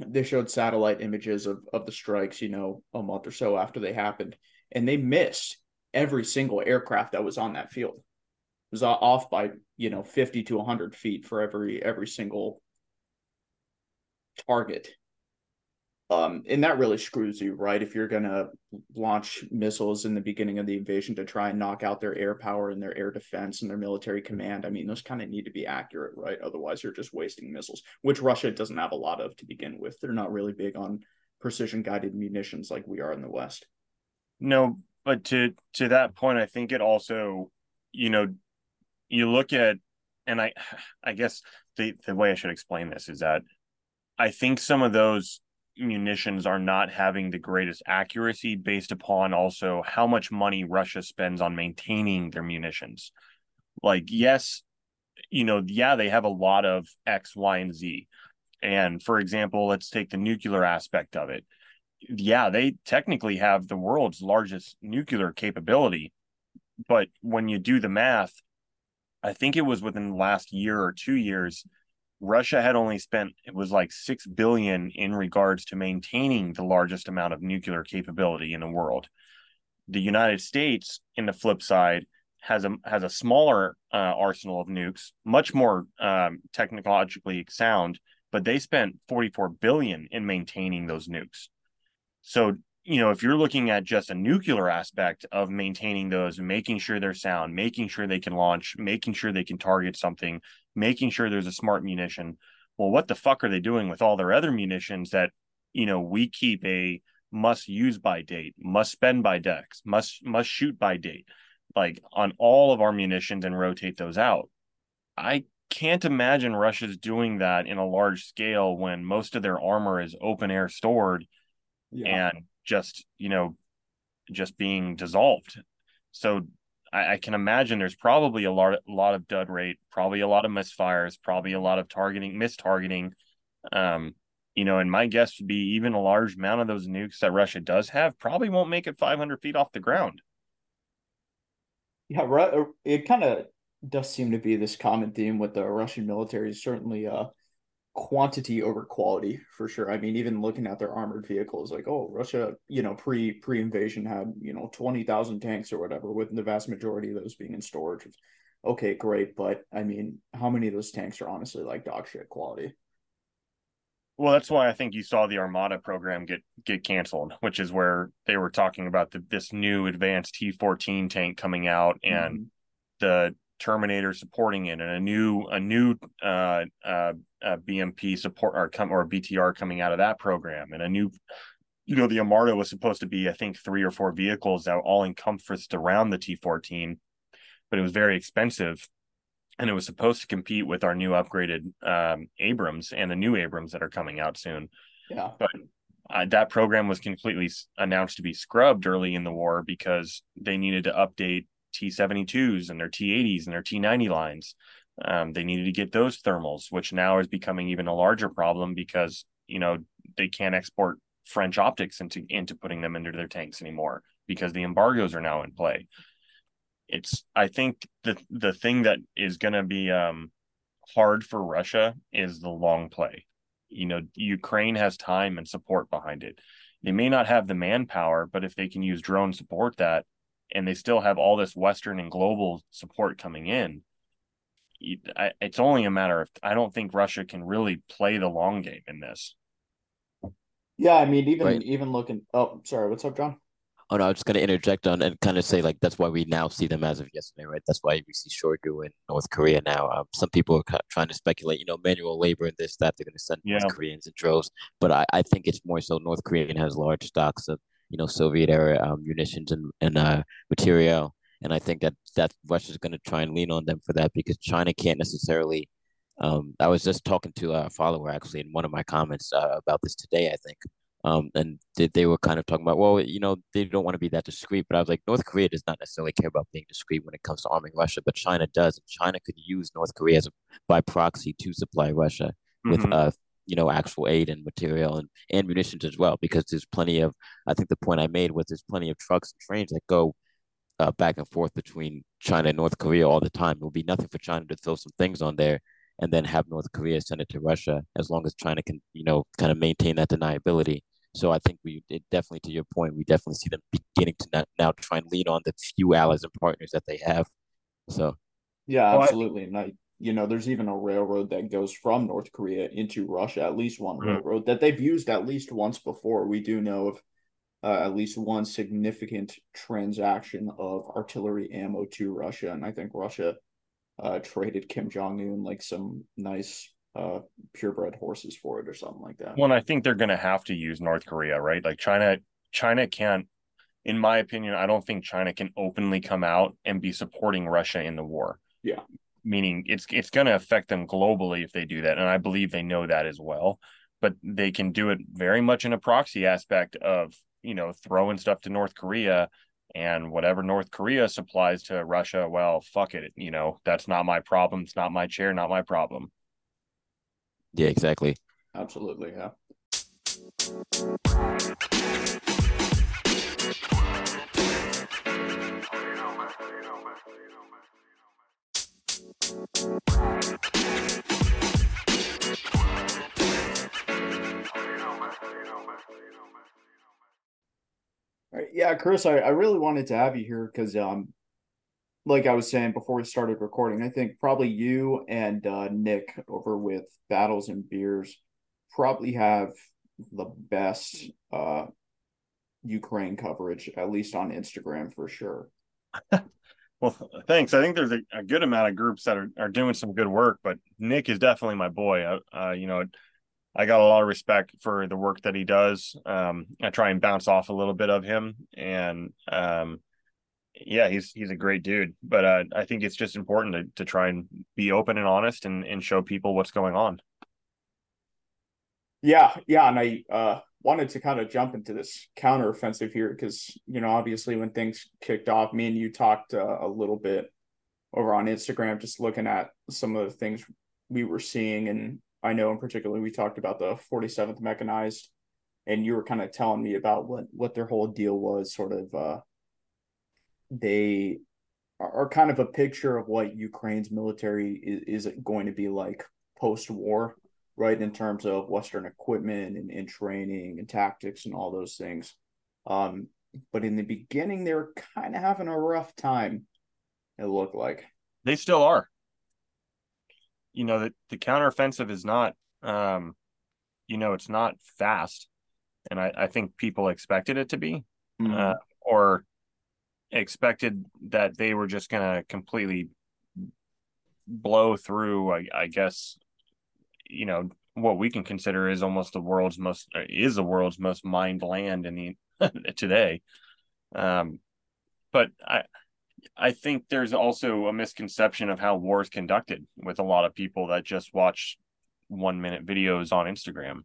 they showed satellite images of, of the strikes, you know, a month or so after they happened, and they missed every single aircraft that was on that field. It was off by, you know, 50 to 100 feet for every every single target um, and that really screws you, right? If you're going to launch missiles in the beginning of the invasion to try and knock out their air power and their air defense and their military command, I mean, those kind of need to be accurate, right? Otherwise, you're just wasting missiles, which Russia doesn't have a lot of to begin with. They're not really big on precision guided munitions like we are in the West. No, but to to that point, I think it also, you know, you look at, and I, I guess the the way I should explain this is that I think some of those munitions are not having the greatest accuracy based upon also how much money Russia spends on maintaining their munitions. Like, yes, you know, yeah, they have a lot of X, Y, and Z. And for example, let's take the nuclear aspect of it. Yeah, they technically have the world's largest nuclear capability. But when you do the math, I think it was within the last year or two years, Russia had only spent it was like 6 billion in regards to maintaining the largest amount of nuclear capability in the world. The United States in the flip side has a has a smaller uh, arsenal of nukes, much more um, technologically sound, but they spent 44 billion in maintaining those nukes. So, you know, if you're looking at just a nuclear aspect of maintaining those, making sure they're sound, making sure they can launch, making sure they can target something, making sure there's a smart munition. Well, what the fuck are they doing with all their other munitions that, you know, we keep a must use by date, must spend by decks, must must shoot by date, like on all of our munitions and rotate those out. I can't imagine Russia's doing that in a large scale when most of their armor is open air stored yeah. and just, you know, just being dissolved. So I, I, can imagine there's probably a lot, a lot of dud rate, probably a lot of misfires, probably a lot of targeting, mistargeting. Um, you know, and my guess would be even a large amount of those nukes that Russia does have probably won't make it 500 feet off the ground. Yeah, it kind of does seem to be this common theme with the Russian military. Certainly, uh, quantity over quality for sure. I mean, even looking at their armored vehicles, like oh, Russia, you know, pre pre invasion had you know twenty thousand tanks or whatever, with the vast majority of those being in storage. Okay, great, but I mean, how many of those tanks are honestly like dog shit quality? Well, that's why I think you saw the Armata program get get canceled, which is where they were talking about the, this new advanced T14 tank coming out and mm-hmm. the Terminator supporting it, and a new a new uh, uh, uh, BMP support or come or BTR coming out of that program, and a new, you know, the Armata was supposed to be I think three or four vehicles that all encompassed around the T14, but it was very expensive and it was supposed to compete with our new upgraded um, Abrams and the new Abrams that are coming out soon. Yeah, but uh, that program was completely announced to be scrubbed early in the war because they needed to update T72s and their T80s and their T90 lines. Um, they needed to get those thermals, which now is becoming even a larger problem because you know they can't export French optics into into putting them into their tanks anymore because the embargoes are now in play it's I think the the thing that is going to be um, hard for Russia is the long play. You know, Ukraine has time and support behind it. They may not have the manpower, but if they can use drone support that, and they still have all this Western and global support coming in, it's only a matter of I don't think Russia can really play the long game in this. Yeah, I mean, even right. even looking. Oh, sorry. What's up, John? Oh no, I was just gonna interject on and kind of say like that's why we now see them as of yesterday, right? That's why we see Shoigu in North Korea now. Um, some people are trying to speculate, you know, manual labor and this that they're gonna send yeah. North Koreans in droves, but I, I think it's more so North Korean has large stocks of you know Soviet era um, munitions and and uh, material, and I think that that Russia's gonna try and lean on them for that because China can't necessarily. Um, I was just talking to a follower actually in one of my comments uh, about this today. I think um, and they, they were kind of talking about, well, you know, they don't want to be that discreet. But I was like, North Korea does not necessarily care about being discreet when it comes to arming Russia, but China does. And China could use North Korea as a, by proxy to supply Russia with, mm-hmm. uh, you know, actual aid and material and, and munitions as well, because there's plenty of, I think the point I made was there's plenty of trucks and trains that go uh, back and forth between China and North Korea all the time. It will be nothing for China to throw some things on there and then have North Korea send it to Russia as long as China can, you know, kind of maintain that deniability. So I think we it definitely, to your point, we definitely see them beginning to now, now try and lean on the few allies and partners that they have. So, yeah, absolutely. and I, you know, there's even a railroad that goes from North Korea into Russia, at least one mm-hmm. railroad that they've used at least once before. We do know of uh, at least one significant transaction of artillery ammo to Russia, and I think Russia uh, traded Kim Jong Un like some nice uh purebred horses for it or something like that. Well, I think they're going to have to use North Korea, right? Like China China can't in my opinion, I don't think China can openly come out and be supporting Russia in the war. Yeah. Meaning it's it's going to affect them globally if they do that and I believe they know that as well, but they can do it very much in a proxy aspect of, you know, throwing stuff to North Korea and whatever North Korea supplies to Russia, well, fuck it, you know, that's not my problem, it's not my chair, not my problem. Yeah, exactly. Absolutely, yeah. Yeah, Chris, I, I really wanted to have you here because um like I was saying before we started recording, I think probably you and uh, Nick over with Battles and Beers probably have the best uh, Ukraine coverage, at least on Instagram for sure. well, thanks. I think there's a, a, good amount of groups that are, are doing some good work, but Nick is definitely my boy. Uh, uh, you know, I got a lot of respect for the work that he does. Um, I try and bounce off a little bit of him, and um, yeah, he's he's a great dude. But uh, I think it's just important to to try and be open and honest and and show people what's going on. Yeah, yeah, and I uh, wanted to kind of jump into this counteroffensive here because you know obviously when things kicked off, me and you talked uh, a little bit over on Instagram, just looking at some of the things we were seeing, and I know in particular we talked about the 47th mechanized, and you were kind of telling me about what what their whole deal was, sort of. Uh, they are kind of a picture of what Ukraine's military is, is going to be like post war. Right? In terms of Western equipment and, and training and tactics and all those things. Um, but in the beginning, they were kind of having a rough time. It looked like they still are. You know, the, the counteroffensive is not, um, you know, it's not fast. And I, I think people expected it to be, mm-hmm. uh, or expected that they were just going to completely blow through, I, I guess, you know, what we can consider is almost the world's most, is the world's most mined land in the today. Um, but I, I think there's also a misconception of how war is conducted with a lot of people that just watch one minute videos on Instagram.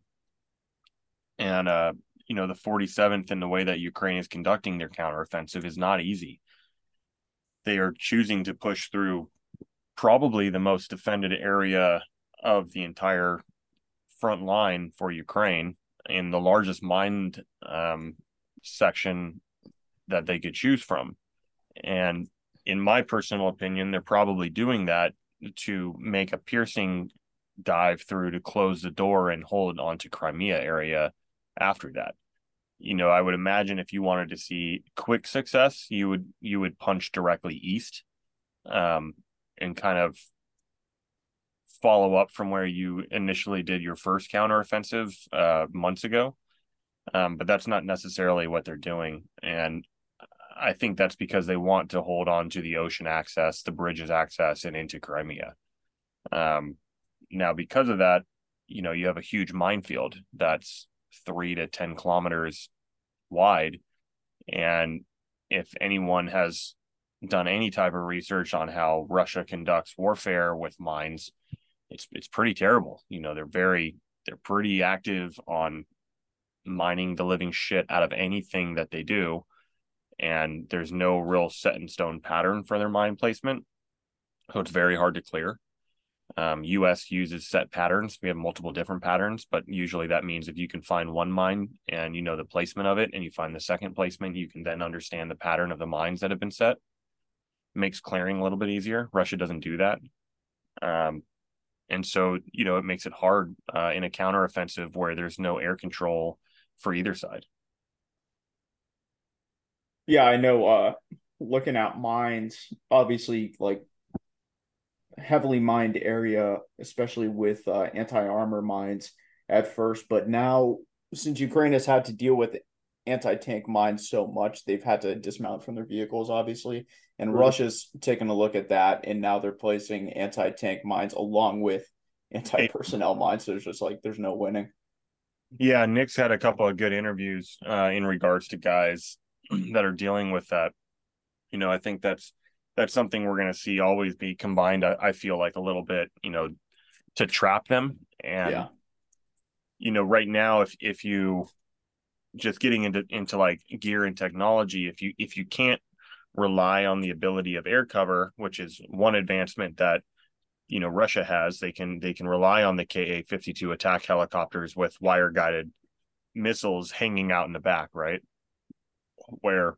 And, uh, you know, the 47th and the way that Ukraine is conducting their counteroffensive is not easy. They are choosing to push through probably the most defended area of the entire front line for Ukraine in the largest mined um, section that they could choose from. And in my personal opinion, they're probably doing that to make a piercing dive through to close the door and hold onto Crimea area after that. You know, I would imagine if you wanted to see quick success, you would you would punch directly east, um, and kind of follow up from where you initially did your first counteroffensive uh, months ago. Um, but that's not necessarily what they're doing. And I think that's because they want to hold on to the ocean access, the bridges access, and into Crimea. Um, now, because of that, you know, you have a huge minefield that's three to 10 kilometers wide. And if anyone has done any type of research on how Russia conducts warfare with mines, it's it's pretty terrible. You know, they're very they're pretty active on mining the living shit out of anything that they do. And there's no real set in stone pattern for their mine placement. So it's very hard to clear. Um, US uses set patterns. We have multiple different patterns, but usually that means if you can find one mine and you know the placement of it and you find the second placement, you can then understand the pattern of the mines that have been set. makes clearing a little bit easier. Russia doesn't do that. Um, and so, you know, it makes it hard uh, in a counteroffensive where there's no air control for either side. Yeah, I know. Uh, looking at mines, obviously, like heavily mined area, especially with uh, anti armor mines at first. But now, since Ukraine has had to deal with anti tank mines so much, they've had to dismount from their vehicles, obviously. And right. Russia's taken a look at that, and now they're placing anti tank mines along with anti personnel mines. So there's just like there's no winning. Yeah, Nick's had a couple of good interviews uh, in regards to guys that are dealing with that. You know, I think that's that's something we're going to see always be combined. I, I, feel like a little bit, you know, to trap them. And yeah. you know, right now, if if you just getting into into like gear and technology, if you if you can't rely on the ability of air cover, which is one advancement that you know Russia has. They can they can rely on the Ka fifty two attack helicopters with wire guided missiles hanging out in the back, right? Where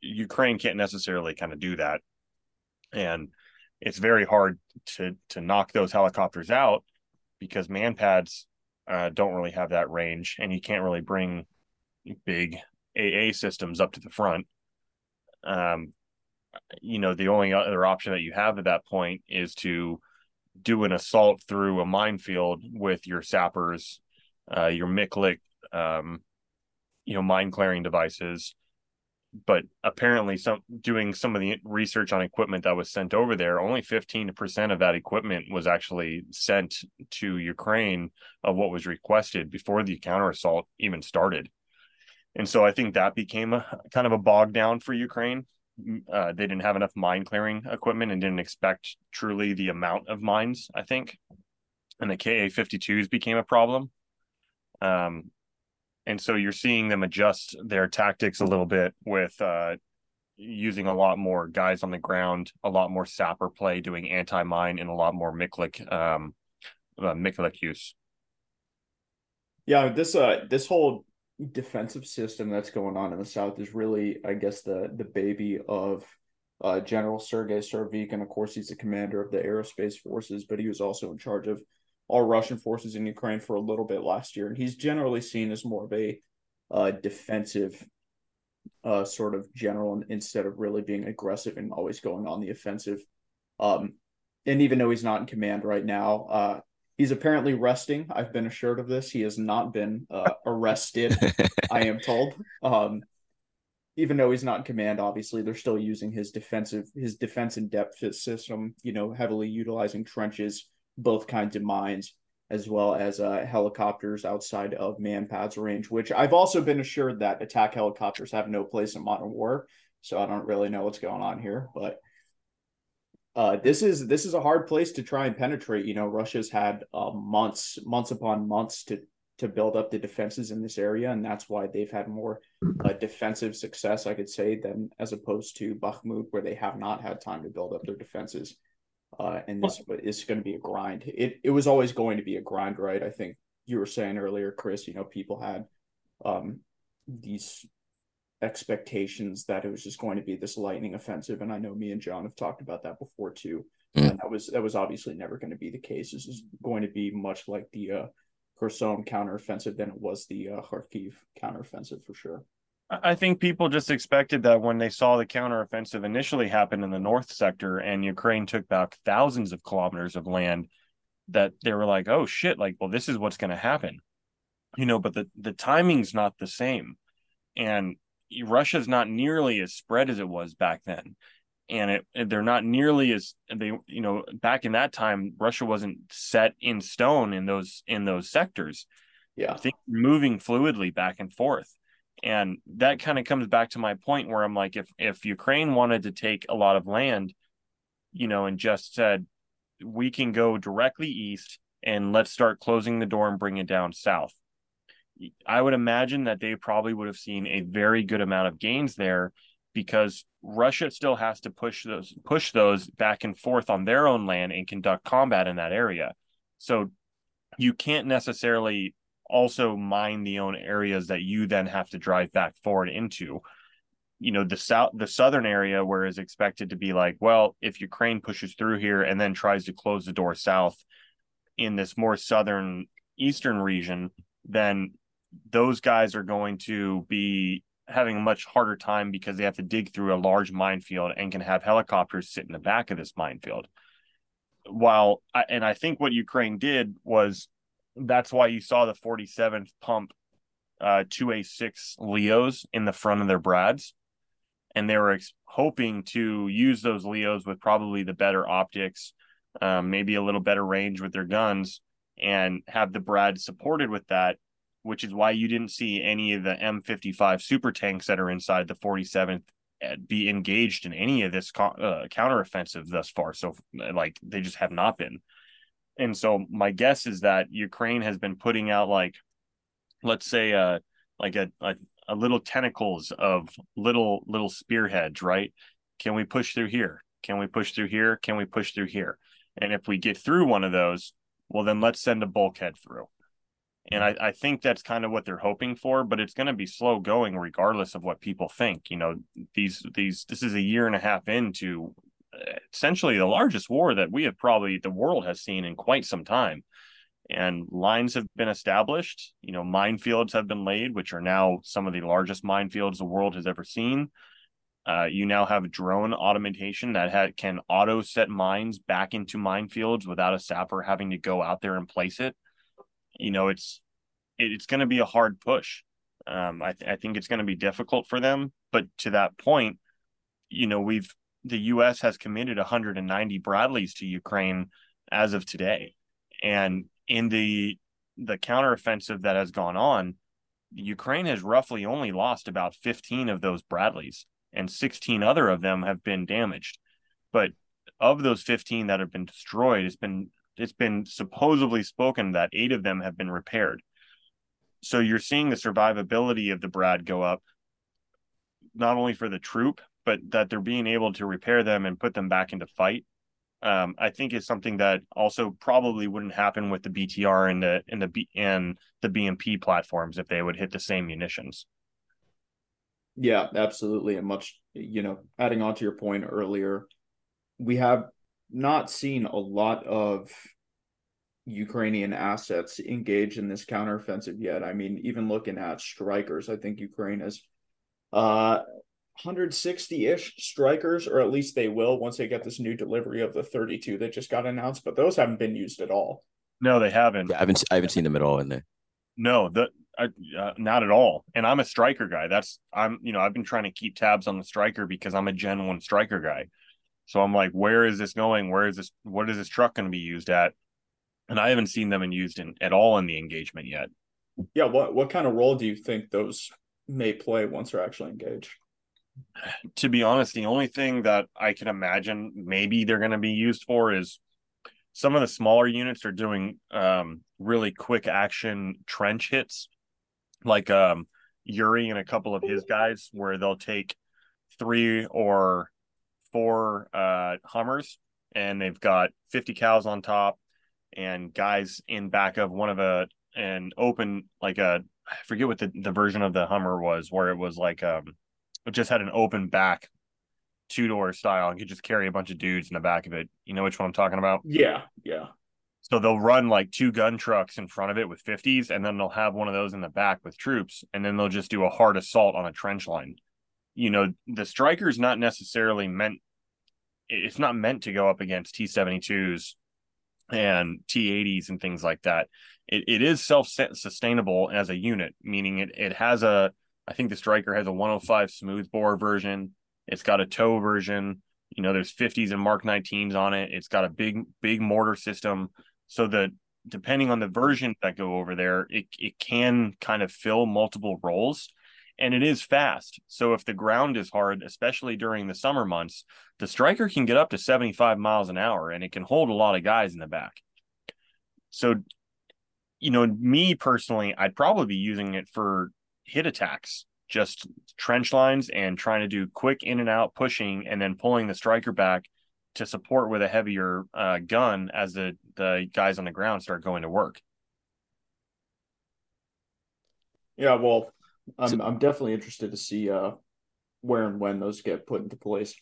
Ukraine can't necessarily kind of do that, and it's very hard to to knock those helicopters out because manpads uh, don't really have that range, and you can't really bring big AA systems up to the front. Um, you know, the only other option that you have at that point is to do an assault through a minefield with your sappers, uh, your MICLIC, um, you know, mine clearing devices. But apparently, some doing some of the research on equipment that was sent over there, only 15% of that equipment was actually sent to Ukraine of what was requested before the counter assault even started. And so I think that became a kind of a bog down for Ukraine uh, they didn't have enough mine clearing equipment and didn't expect truly the amount of mines, I think. And the KA 52s became a problem. Um, and so you're seeing them adjust their tactics a little bit with uh, using a lot more guys on the ground, a lot more sapper play, doing anti mine, and a lot more MICLIC um, uh, MICLIC use. Yeah, this uh this whole defensive system that's going on in the South is really, I guess, the the baby of uh, General Sergei And Of course, he's the commander of the aerospace forces, but he was also in charge of all Russian forces in Ukraine for a little bit last year, and he's generally seen as more of a uh, defensive uh, sort of general instead of really being aggressive and always going on the offensive. Um, and even though he's not in command right now, uh, he's apparently resting. I've been assured of this. He has not been uh, arrested, I am told. Um, even though he's not in command, obviously they're still using his defensive his defense in depth system. You know, heavily utilizing trenches, both kinds of mines, as well as uh, helicopters outside of manpads range. Which I've also been assured that attack helicopters have no place in modern war. So I don't really know what's going on here, but uh, this is this is a hard place to try and penetrate. You know, Russia's had uh, months, months upon months to to build up the defenses in this area, and that's why they've had more uh, defensive success, I could say, than as opposed to Bakhmut, where they have not had time to build up their defenses. Uh, and this is going to be a grind. It it was always going to be a grind, right? I think you were saying earlier, Chris. You know, people had um, these expectations that it was just going to be this lightning offensive, and I know me and John have talked about that before too. Mm. And that was that was obviously never going to be the case. This is going to be much like the uh, Kherson counteroffensive than it was the uh, Kharkiv counteroffensive for sure. I think people just expected that when they saw the counteroffensive initially happen in the north sector and Ukraine took back thousands of kilometers of land, that they were like, "Oh shit! Like, well, this is what's going to happen," you know. But the the timing's not the same, and Russia's not nearly as spread as it was back then. And it, they're not nearly as they you know back in that time Russia wasn't set in stone in those in those sectors. Yeah, things moving fluidly back and forth, and that kind of comes back to my point where I'm like, if if Ukraine wanted to take a lot of land, you know, and just said we can go directly east and let's start closing the door and bring it down south I would imagine that they probably would have seen a very good amount of gains there because Russia still has to push those push those back and forth on their own land and conduct combat in that area. So you can't necessarily also mine the own areas that you then have to drive back forward into. You know, the south the southern area where is expected to be like, well, if Ukraine pushes through here and then tries to close the door south in this more southern eastern region, then those guys are going to be having a much harder time because they have to dig through a large minefield and can have helicopters sit in the back of this minefield. While and I think what Ukraine did was that's why you saw the 47th pump uh 2A6 Leos in the front of their Brads and they were ex- hoping to use those Leos with probably the better optics, um, maybe a little better range with their guns and have the Brad supported with that which is why you didn't see any of the M55 super tanks that are inside the 47th uh, be engaged in any of this uh, counteroffensive thus far. So, like, they just have not been. And so, my guess is that Ukraine has been putting out, like, let's say, uh, like a, a, a little tentacles of little little spearheads, right? Can we push through here? Can we push through here? Can we push through here? And if we get through one of those, well, then let's send a bulkhead through and I, I think that's kind of what they're hoping for, but it's going to be slow going regardless of what people think. You know, these these this is a year and a half into uh, essentially the largest war that we have probably the world has seen in quite some time. And lines have been established, you know, minefields have been laid, which are now some of the largest minefields the world has ever seen. Uh, you now have drone automation that ha- can auto set mines back into minefields without a sapper having to go out there and place it you know, it's it's going to be a hard push. Um, I, th- I think it's going to be difficult for them. But to that point, you know, we've the U.S. has committed 190 Bradleys to Ukraine as of today, and in the the counteroffensive that has gone on, Ukraine has roughly only lost about 15 of those Bradleys, and 16 other of them have been damaged. But of those 15 that have been destroyed, it's been it's been supposedly spoken that eight of them have been repaired. So you're seeing the survivability of the Brad go up, not only for the troop, but that they're being able to repair them and put them back into fight. Um, I think is something that also probably wouldn't happen with the BTR and the and the B and the BMP platforms if they would hit the same munitions. Yeah, absolutely. And much, you know, adding on to your point earlier, we have not seen a lot of Ukrainian assets engage in this counteroffensive yet. I mean, even looking at Strykers, I think Ukraine has uh 160-ish Strykers, or at least they will once they get this new delivery of the 32 that just got announced, but those haven't been used at all. No, they haven't. Yeah, I haven't I haven't seen them at all in there. No, the uh, not at all. And I'm a Stryker guy. That's I'm you know I've been trying to keep tabs on the Stryker because I'm a genuine Stryker guy. So I'm like, where is this going? Where is this? What is this truck going to be used at? And I haven't seen them in used in at all in the engagement yet. Yeah, what what kind of role do you think those may play once they're actually engaged? To be honest, the only thing that I can imagine maybe they're going to be used for is some of the smaller units are doing um, really quick action trench hits, like um, Yuri and a couple of his guys, where they'll take three or four uh, Hummers and they've got 50 cals on top and guys in back of one of a an open like a I forget what the, the version of the Hummer was where it was like um it just had an open back two door style and could just carry a bunch of dudes in the back of it. You know which one I'm talking about? Yeah, yeah. So they'll run like two gun trucks in front of it with 50s, and then they'll have one of those in the back with troops, and then they'll just do a hard assault on a trench line. You know, the Stryker is not necessarily meant it's not meant to go up against T72s and T80s and things like that. It, it is self sustainable as a unit, meaning it, it has a, I think the Stryker has a 105 smoothbore version. It's got a tow version. You know, there's 50s and Mark 19s on it. It's got a big, big mortar system. So that depending on the version that go over there, it, it can kind of fill multiple roles and it is fast. So if the ground is hard, especially during the summer months, the Stryker can get up to 75 miles an hour and it can hold a lot of guys in the back. So, you know, me personally, I'd probably be using it for hit attacks, just trench lines and trying to do quick in and out pushing and then pulling the Stryker back to support with a heavier uh, gun as the, the guys on the ground start going to work. Yeah, well, I'm so, I'm definitely interested to see uh where and when those get put into place.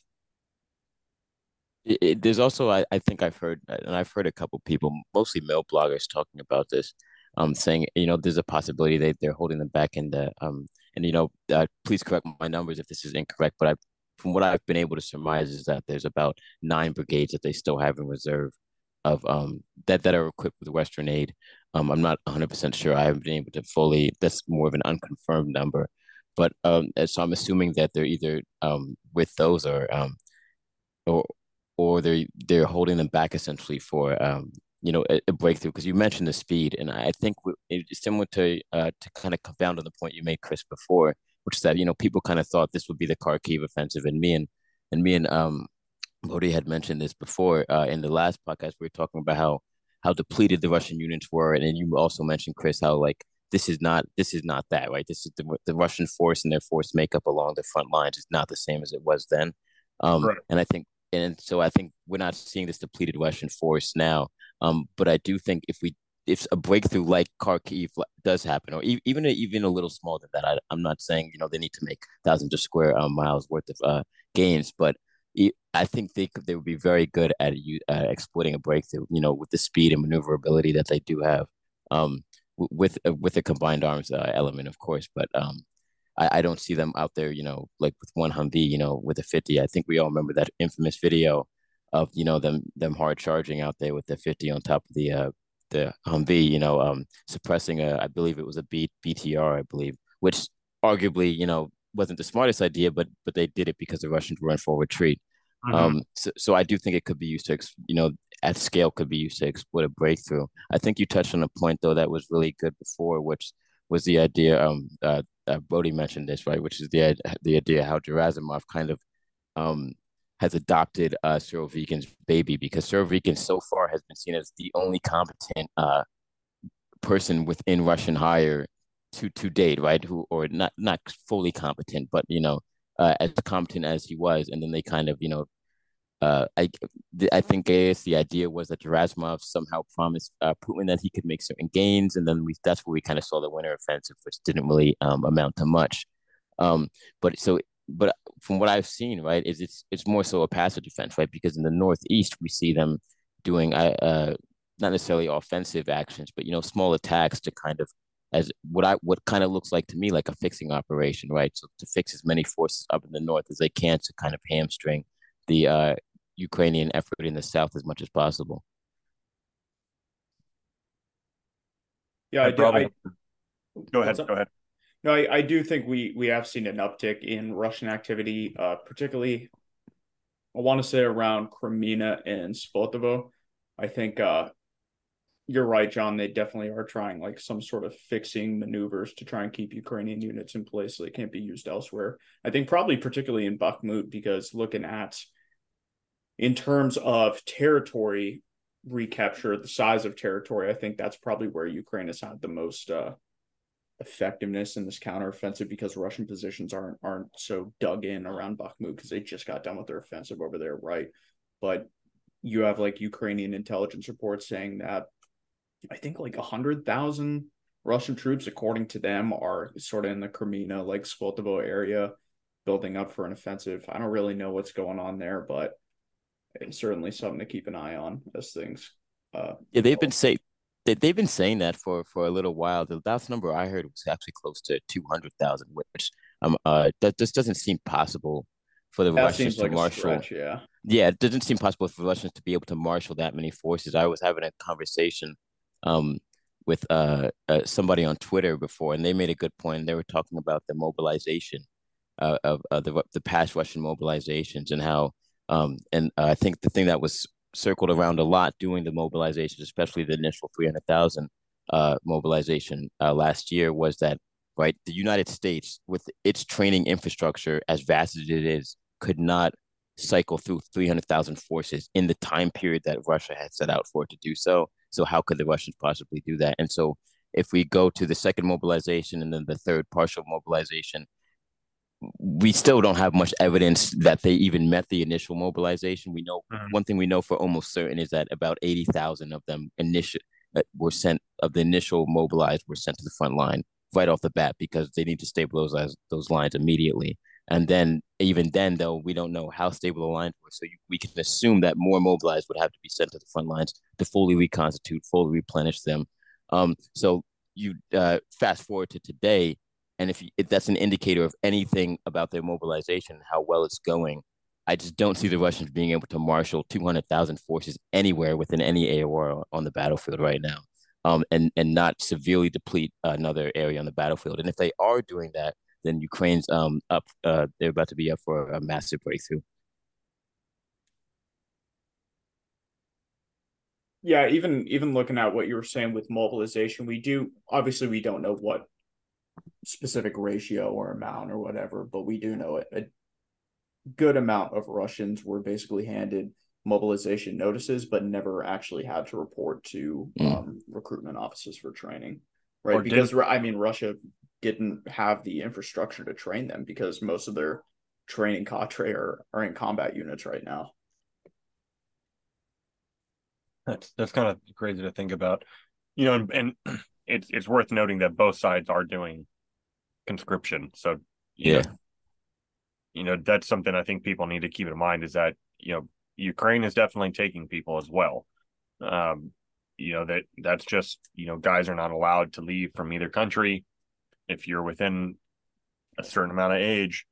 It, it, there's also I, I think I've heard and I've heard a couple people, mostly milbloggers, talking about this, um, saying you know there's a possibility that they're holding them back in the um and you know uh, please correct my numbers if this is incorrect, but I from what I've been able to surmise is that there's about nine brigades that they still have in reserve of um that that are equipped with Western aid. Um, I'm not 100 percent sure. I haven't been able to fully. That's more of an unconfirmed number, but um, so I'm assuming that they're either um with those or um or or they're they're holding them back essentially for um you know a, a breakthrough because you mentioned the speed and I think it's similar to uh to kind of confound on the point you made Chris before, which is that you know people kind of thought this would be the Kharkiv offensive and me and and me and um Modi had mentioned this before uh, in the last podcast. We were talking about how how depleted the Russian units were, and then you also mentioned Chris how like this is not this is not that right. This is the the Russian force and their force makeup along the front lines is not the same as it was then. Um, right. And I think and so I think we're not seeing this depleted Russian force now. Um, but I do think if we if a breakthrough like Kharkiv does happen, or even even a little smaller than that, I, am not saying you know they need to make thousands of square um, miles worth of uh, gains, but I think they could, they would be very good at uh, exploiting a breakthrough. You know, with the speed and maneuverability that they do have, um, with uh, with a combined arms uh, element, of course. But um, I, I don't see them out there. You know, like with one Humvee. You know, with a fifty. I think we all remember that infamous video of you know them them hard charging out there with the fifty on top of the uh, the Humvee. You know, um, suppressing a I believe it was a B, BTR. I believe, which arguably you know wasn't the smartest idea, but but they did it because the Russians were in full retreat. Mm-hmm. Um, so, so I do think it could be used to, you know, at scale could be used to exploit a breakthrough. I think you touched on a point though that was really good before, which was the idea. Um, uh, uh Brody mentioned this right, which is the the idea how Gerasimov kind of um has adopted uh Surovikin's baby because Surovikin so far has been seen as the only competent uh person within Russian higher to to date, right? Who or not not fully competent, but you know uh, as competent as he was, and then they kind of, you know, uh, I I think guess the idea was that Gerasimov somehow promised uh, Putin that he could make certain gains, and then we that's where we kind of saw the winter offensive, which didn't really um, amount to much. Um, but so, but from what I've seen, right, is it's it's more so a passive defense, right? Because in the northeast we see them doing uh, uh not necessarily offensive actions, but you know, small attacks to kind of as what I what kind of looks like to me like a fixing operation, right? So to fix as many forces up in the north as they can to kind of hamstring the uh, Ukrainian effort in the south as much as possible. Yeah, I, do. I, go ahead. Go ahead. No, I, I do think we we have seen an uptick in Russian activity, uh, particularly I want to say around Kreminna and Svatove. I think uh, you're right, John. They definitely are trying like some sort of fixing maneuvers to try and keep Ukrainian units in place so they can't be used elsewhere. I think probably particularly in Bakhmut because looking at in terms of territory recapture, the size of territory, I think that's probably where Ukraine has had the most uh, effectiveness in this counteroffensive because Russian positions aren't aren't so dug in around Bakhmut because they just got done with their offensive over there, right? But you have like Ukrainian intelligence reports saying that I think like a hundred thousand Russian troops, according to them, are sort of in the Kreminna, like Svatove area, building up for an offensive. I don't really know what's going on there, but it's certainly something to keep an eye on as things. Uh, yeah, they've been saying they, they've been saying that for for a little while. The last number I heard was actually close to two hundred thousand, which um uh that just doesn't seem possible for the that Russians to like marshal. Stretch, yeah, yeah, it doesn't seem possible for Russians to be able to marshal that many forces. I was having a conversation um with uh, uh somebody on Twitter before, and they made a good point. They were talking about the mobilization uh, of uh, the the past Russian mobilizations and how um and uh, I think the thing that was circled around a lot doing the mobilization, especially the initial 300,000 uh, mobilization last year, was that right the United States, with its training infrastructure as vast as it is, could not cycle through 300,000 forces in the time period that Russia had set out for it to do so. So how could the Russians possibly do that? And so if we go to the second mobilization and then the third partial mobilization, we still don't have much evidence that they even met the initial mobilization. We know mm-hmm. one thing we know for almost certain is that about 80,000 of them initial uh, were sent of the initial mobilized were sent to the front line right off the bat because they need to stabilize those lines immediately. And then even then, though, we don't know how stable the lines were. So you, we can assume that more mobilized would have to be sent to the front lines to fully reconstitute, fully replenish them. Um, so you uh, fast forward to today, and if, you, if that's an indicator of anything about their mobilization, how well it's going, I just don't see the Russians being able to marshal 200,000 forces anywhere within any AOR on the battlefield right now, um, and and not severely deplete another area on the battlefield. And if they are doing that, then Ukraine's um up. Uh, they're about to be up for a massive breakthrough. Yeah, even even looking at what you were saying with mobilization, we do obviously we don't know what specific ratio or amount or whatever, but we do know it. A good amount of Russians were basically handed mobilization notices, but never actually had to report to mm. um, recruitment offices for training. Right. Or because, did... I mean, Russia didn't have the infrastructure to train them because most of their training cadre are, are in combat units right now. That's that's kind of crazy to think about, you know, and, and it's it's worth noting that both sides are doing conscription. So yeah, know, you know that's something I think people need to keep in mind is that you know Ukraine is definitely taking people as well. Um, you know that that's just you know guys are not allowed to leave from either country if you're within a certain amount of age.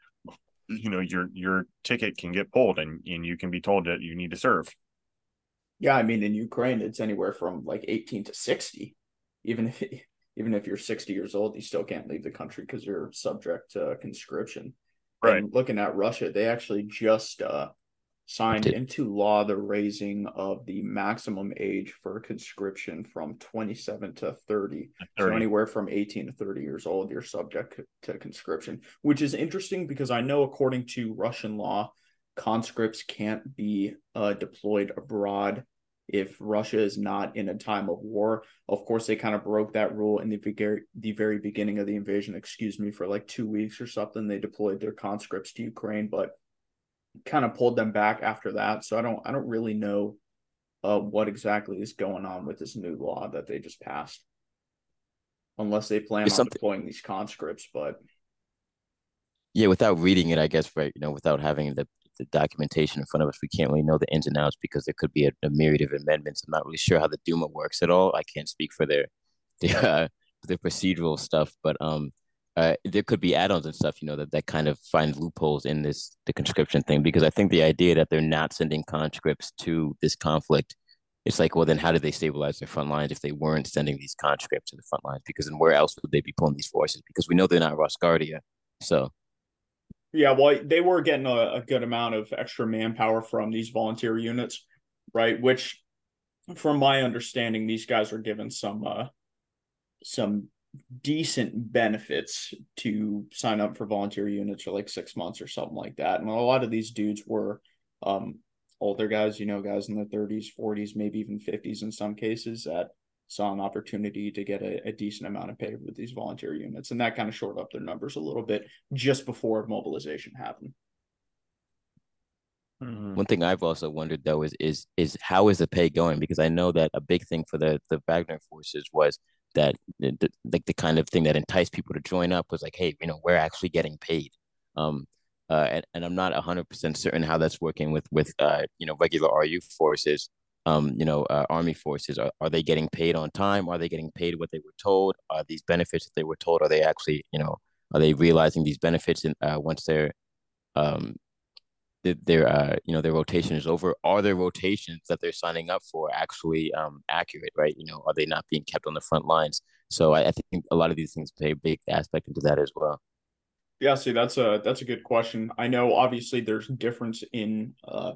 You know your your ticket can get pulled and and you can be told that you need to serve. Yeah, I mean in Ukraine it's anywhere from like 18 to 60 even if even if you're 60 years old, you still can't leave the country because you're subject to conscription. Right. And looking at Russia, they actually just uh, signed into law the raising of the maximum age for conscription from 27 to 30. 30. So anywhere from 18 to 30 years old, you're subject to conscription, which is interesting because I know according to Russian law, conscripts can't be uh, deployed abroad if Russia is not in a time of war. Of course, they kind of broke that rule in the very, the very beginning of the invasion, excuse me, for like two weeks or something. They deployed their conscripts to Ukraine, but kind of pulled them back after that. So I don't I don't really know uh, what exactly is going on with this new law that they just passed. Unless they plan it's on something... deploying these conscripts, but yeah, without reading it, I guess, right, you know, without having the the documentation in front of us. We can't really know the ins and outs because there could be a, a myriad of amendments. I'm not really sure how the Duma works at all. I can't speak for their their uh, their procedural stuff, but um, uh, there could be add-ons and stuff, you know, that, that kind of find loopholes in this the conscription thing. Because I think the idea that they're not sending conscripts to this conflict, it's like, well, then how did they stabilize their front lines if they weren't sending these conscripts to the front lines? Because then where else would they be pulling these forces? Because we know they're not Rosgvardia, so. Yeah, well, they were getting a, a good amount of extra manpower from these volunteer units, right? Which, from my understanding, these guys are given some uh, some decent benefits to sign up for volunteer units for like six months or something like that. And a lot of these dudes were um, older guys, you know, guys in their 30s, 40s, maybe even 50s in some cases that saw an opportunity to get a, a decent amount of pay with these volunteer units. And that kind of shored up their numbers a little bit just before mobilization happened. Mm-hmm. One thing I've also wondered though is is is how is the pay going? Because I know that a big thing for the the Wagner forces was that like the, kind of thing that enticed people to join up was like, hey, you know, we're actually getting paid. Um, uh, and, and I'm not 100% certain how that's working with with uh, you know regular RU forces. Um, you know, uh, army forces are, are they getting paid on time? Are they getting paid what they were told? Are these benefits that they were told? Are they actually, you know, are they realizing these benefits in, uh, once they're um, their uh you know their rotation is over are their rotations that they're signing up for actually um accurate right? You know are they not being kept on the front lines? So I, I think a lot of these things play a big aspect into that as well. Yeah see that's a that's a good question. I know obviously there's difference in uh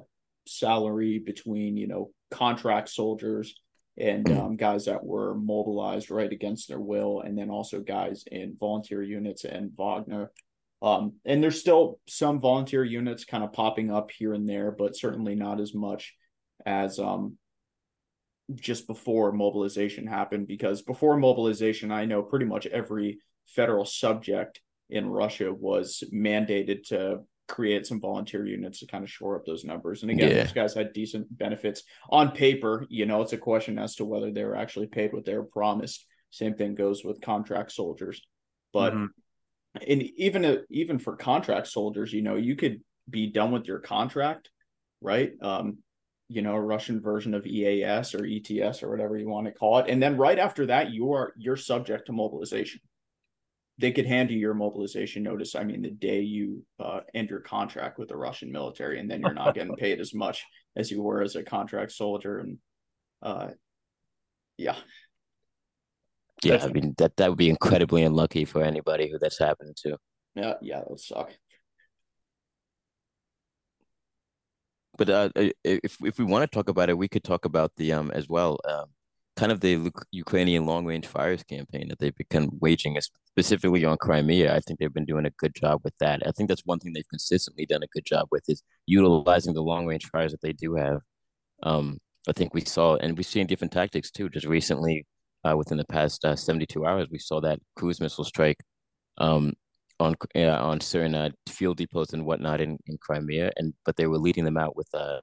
salary between you know contract soldiers and mm. um, guys that were mobilized right against their will and then also guys in volunteer units and wagner um, and there's still some volunteer units kind of popping up here and there, but certainly not as much as um, just before mobilization happened. Because before mobilization, I know pretty much every federal subject in Russia was mandated to create some volunteer units to kind of shore up those numbers. And again, yeah. those guys had decent benefits on paper. You know, it's a question as to whether they were actually paid what they were promised. Same thing goes with contract soldiers. But mm-hmm and even even for contract soldiers, you know, you could be done with your contract, right? Um, you know, a Russian version of EAS or ETS or whatever you want to call it, and then right after that, you are you're subject to mobilization. They could hand you your mobilization notice. I mean, the day you uh, end your contract with the Russian military, and then you're not getting paid as much as you were as a contract soldier, and uh, yeah, yeah, I mean that that would be incredibly unlucky for anybody who that's happened to. Yeah, yeah, that would suck. But uh, if if we want to talk about it, we could talk about the um as well, um, kind of the Ukrainian long range fires campaign that they've been waging, specifically on Crimea. I think they've been doing a good job with that. I think that's one thing they've consistently done a good job with is utilizing the long range fires that they do have. Um, I think we saw, and we've seen different tactics too. Just recently, uh, within the past uh, 72 hours, we saw that cruise missile strike um, on uh, on certain uh, fuel depots and whatnot in, in Crimea, and but they were leading them out with uh,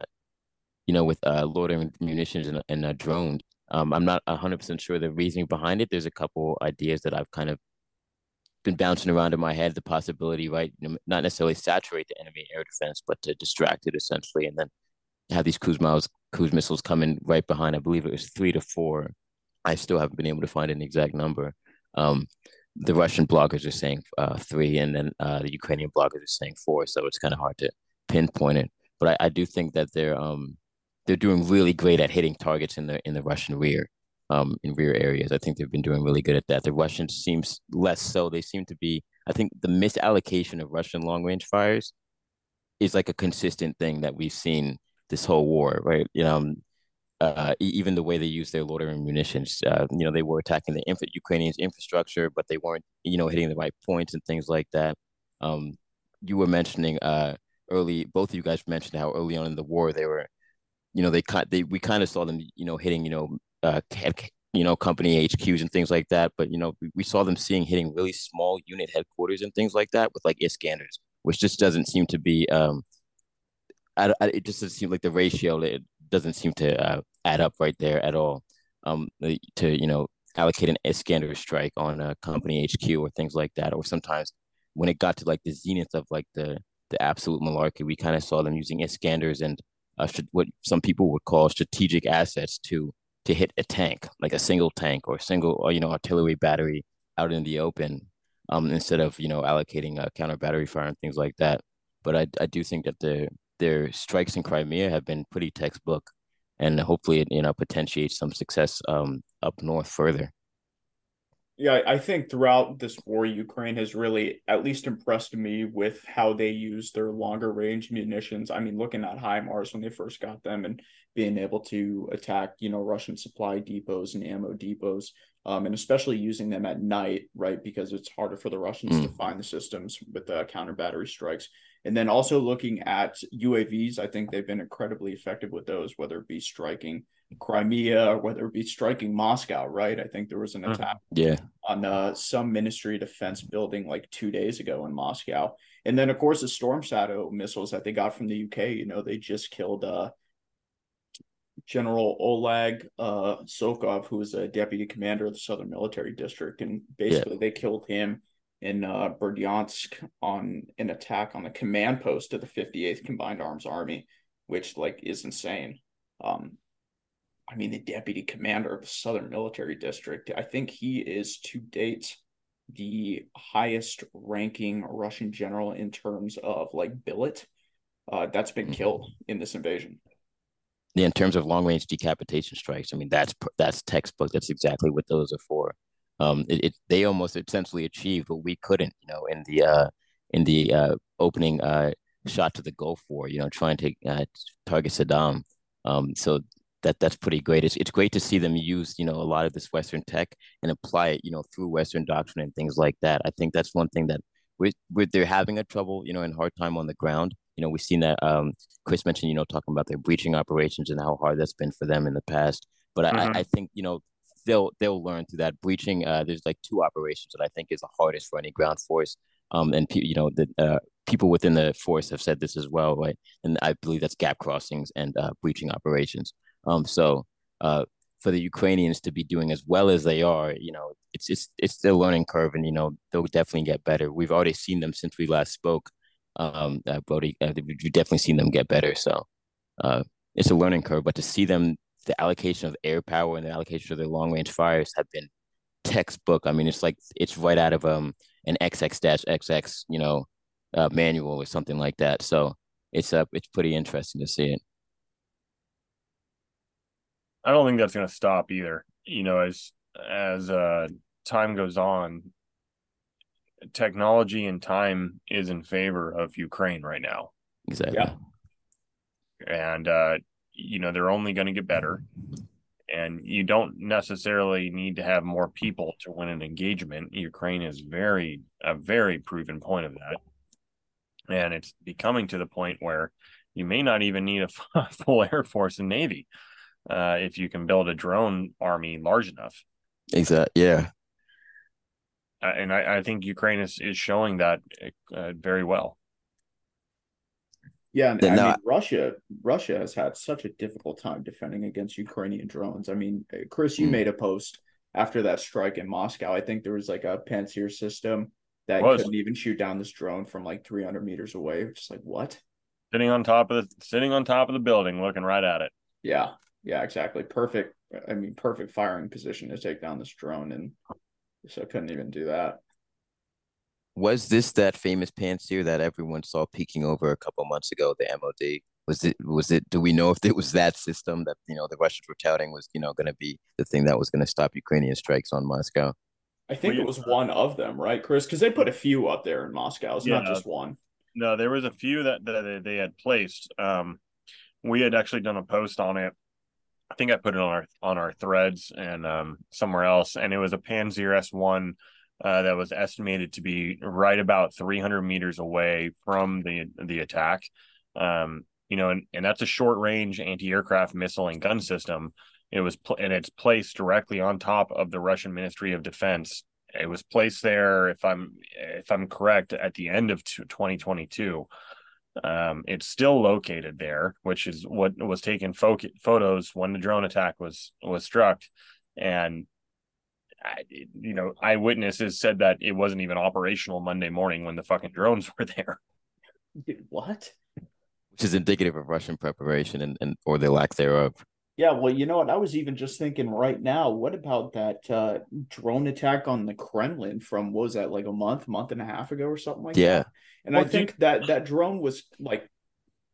you know, with uh, loitering munitions and, and uh, drones. Um, I'm not 100% sure the reasoning behind it. There's a couple ideas that I've kind of been bouncing around in my head. The possibility, right, not necessarily saturate the enemy air defense, but to distract it essentially, and then have these cruise miles, cruise missiles coming right behind. I believe it was three to four I still haven't been able to find an exact number. Um, the Russian bloggers are saying uh, three, and then uh, the Ukrainian bloggers are saying four. So it's kind of hard to pinpoint it. But I, I do think that they're um, they're doing really great at hitting targets in the in the Russian rear, um, in rear areas. I think they've been doing really good at that. The Russians seems less so. They seem to be. I think the misallocation of Russian long range fires is like a consistent thing that we've seen this whole war, right? You know, um, uh, even the way they use their loitering munitions. Uh, you know, they were attacking the inf- Ukrainians' infrastructure, but they weren't, you know, hitting the right points and things like that. Um, you were mentioning uh, early, both of you guys mentioned how early on in the war they were, you know, they they we kind of saw them, you know, hitting, you know, uh, you know, company HQs and things like that. But you know, we, we saw them seeing hitting really small unit headquarters and things like that with like Iskanders, which just doesn't seem to be. Um, I, I, it just doesn't seem like the ratio doesn't seem to uh, add up right there at all. Um, to you know allocate an Iskander strike on a company HQ or things like that, or sometimes when it got to like the zenith of like the the absolute malarkey. We kind of saw them using Iskanders and uh, what some people would call strategic assets to to hit a tank, like a single tank or single or you know artillery battery out in the open, um, instead of you know allocating a counter battery fire and things like that. But I I do think that their their strikes in Crimea have been pretty textbook, and hopefully it you know potentiates some success um up north further. Yeah, I think throughout this war, Ukraine has really at least impressed me with how they use their longer range munitions. I mean, looking at HIMARS when they first got them and being able to attack, you know, Russian supply depots and ammo depots, um, and especially using them at night, right? Because it's harder for the Russians mm. to find the systems with the counter battery strikes. And then also looking at UAVs, I think they've been incredibly effective with those, whether it be striking Crimea or whether it be striking Moscow, right? I think there was an attack yeah. on uh, some Ministry of Defense building like two days ago in Moscow. And then, of course, the Storm Shadow missiles that they got from the UK, you know, they just killed uh, General Oleg uh, Tsokov, who was a deputy commander of the Southern Military District. And basically, yeah. they killed him in uh, Berdyansk on an attack on the command post of the 58th Combined Arms Army, which like is insane. Um, I mean, the deputy commander of the Southern Military District. I think he is to date the highest ranking Russian general in terms of like billet uh, that's been mm-hmm. killed in this invasion. Yeah, in terms of long range decapitation strikes, I mean that's that's textbook. That's exactly what those are for. Um, it, it they almost essentially achieved what we couldn't, you know, in the uh, in the uh, opening uh, shot to the Gulf War, you know, trying to uh, target Saddam. Um, so that that's pretty great. It's it's great to see them use you know a lot of this Western tech and apply it you know through Western doctrine and things like that. I think that's one thing that we we they're having a trouble you know in hard time on the ground. You know we've seen that. Um, Chris mentioned you know talking about their breaching operations and how hard that's been for them in the past. But mm-hmm. I, I think you know they'll they'll learn through that breaching. Uh, there's like two operations that I think is the hardest for any ground force. Um, and you know the uh, people within the force have said this as well, right? And I believe that's gap crossings and uh, breaching operations. Um, so uh, for the Ukrainians to be doing as well as they are, you know, it's it's it's still learning curve, and you know they'll definitely get better. We've already seen them since we last spoke. Um, uh, Brody, uh, we've definitely seen them get better. So uh, it's a learning curve, but to see them, the allocation of air power and the allocation of their long range fires have been textbook. I mean, it's like it's right out of um an XX dash XX, you know, uh, manual or something like that. So it's uh, it's pretty interesting to see it. I don't think that's going to stop either. You know, as as uh, time goes on, technology and time is in favor of Ukraine right now. Exactly. Yeah. And uh, you know, they're only going to get better. And you don't necessarily need to have more people to win an engagement. Ukraine is very a very proven point of that. And it's becoming to the point where you may not even need a full air force and navy uh, if you can build a drone army large enough. Exactly. Yeah. Uh, and I, I, think Ukraine is, is showing that uh, very well. Yeah, and, I mean, Russia Russia has had such a difficult time defending against Ukrainian drones. I mean, uh, Chris, you mm. made a post after that strike in Moscow. I think there was like a Pantsir system that couldn't even shoot down this drone from like 300 meters away. Just like what? Sitting on top of the sitting on top of the building, looking right at it. Yeah, yeah, exactly. Perfect. I mean, perfect firing position to take down this drone, and so couldn't even do that. Was this that famous Pantsir that everyone saw peeking over a couple months ago? The MOD was it? Was it? Do we know if it was that system that you know the Russians were touting was you know going to be the thing that was going to stop Ukrainian strikes on Moscow? I think well, it was one of them, right, Chris? Because they put a few up there in Moscow. It's yeah, not just one. No, there was a few that, that they had placed. Um, we had actually done a post on it I think I put it on our on our threads and um, somewhere else, and it was a Pantsir S one uh, that was estimated to be right about 300 meters away from the the attack. Um, you know, and, and that's a short range anti aircraft missile and gun system. It was pl- and it's placed directly on top of the Russian Ministry of Defense. It was placed there, if I'm if I'm correct, at the end of 2022. Um, it's still located there, which is what was taken fo- photos when the drone attack was was struck, and you know eyewitnesses said that it wasn't even operational Monday morning when the fucking drones were there. what? Which is indicative of Russian preparation and, and or the lack thereof. Yeah, well, you know what? I was even just thinking right now, what about that uh, drone attack on the Kremlin from was that like a month, month and a half ago or something like yeah. that? Yeah. And Well, I think that that drone was like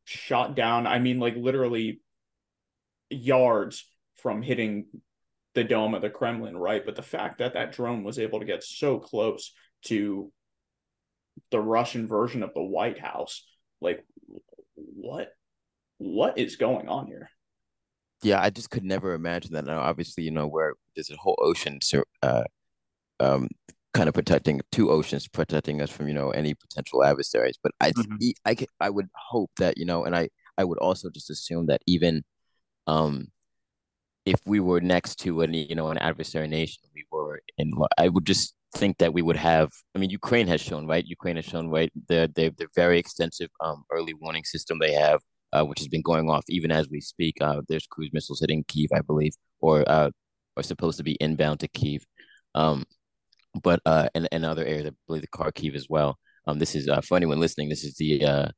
shot down. I mean, like literally yards from hitting the dome of the Kremlin, right? But the fact that that drone was able to get so close to the Russian version of the White House, like what what is going on here? Yeah, I just could never imagine that. Now, obviously, you know, where there's a whole ocean, so uh, um, kind of protecting two oceans, protecting us from, you know, any potential adversaries. But I, Mhm. I, could- I would hope that, you know, and I, I would also just assume that even, um, if we were next to any, you know, an adversary nation, we were in. I would just think that we would have. I mean, Ukraine has shown, right? Ukraine has shown, right? The the the very extensive um early warning system they have, uh, which has been going off even as we speak. Uh, there's cruise missiles hitting Kiev, I believe, or uh, are supposed to be inbound to Kiev. Um, but uh, and and other areas, I believe the Kharkiv as well. Um, this is uh, for anyone listening. This is the uh,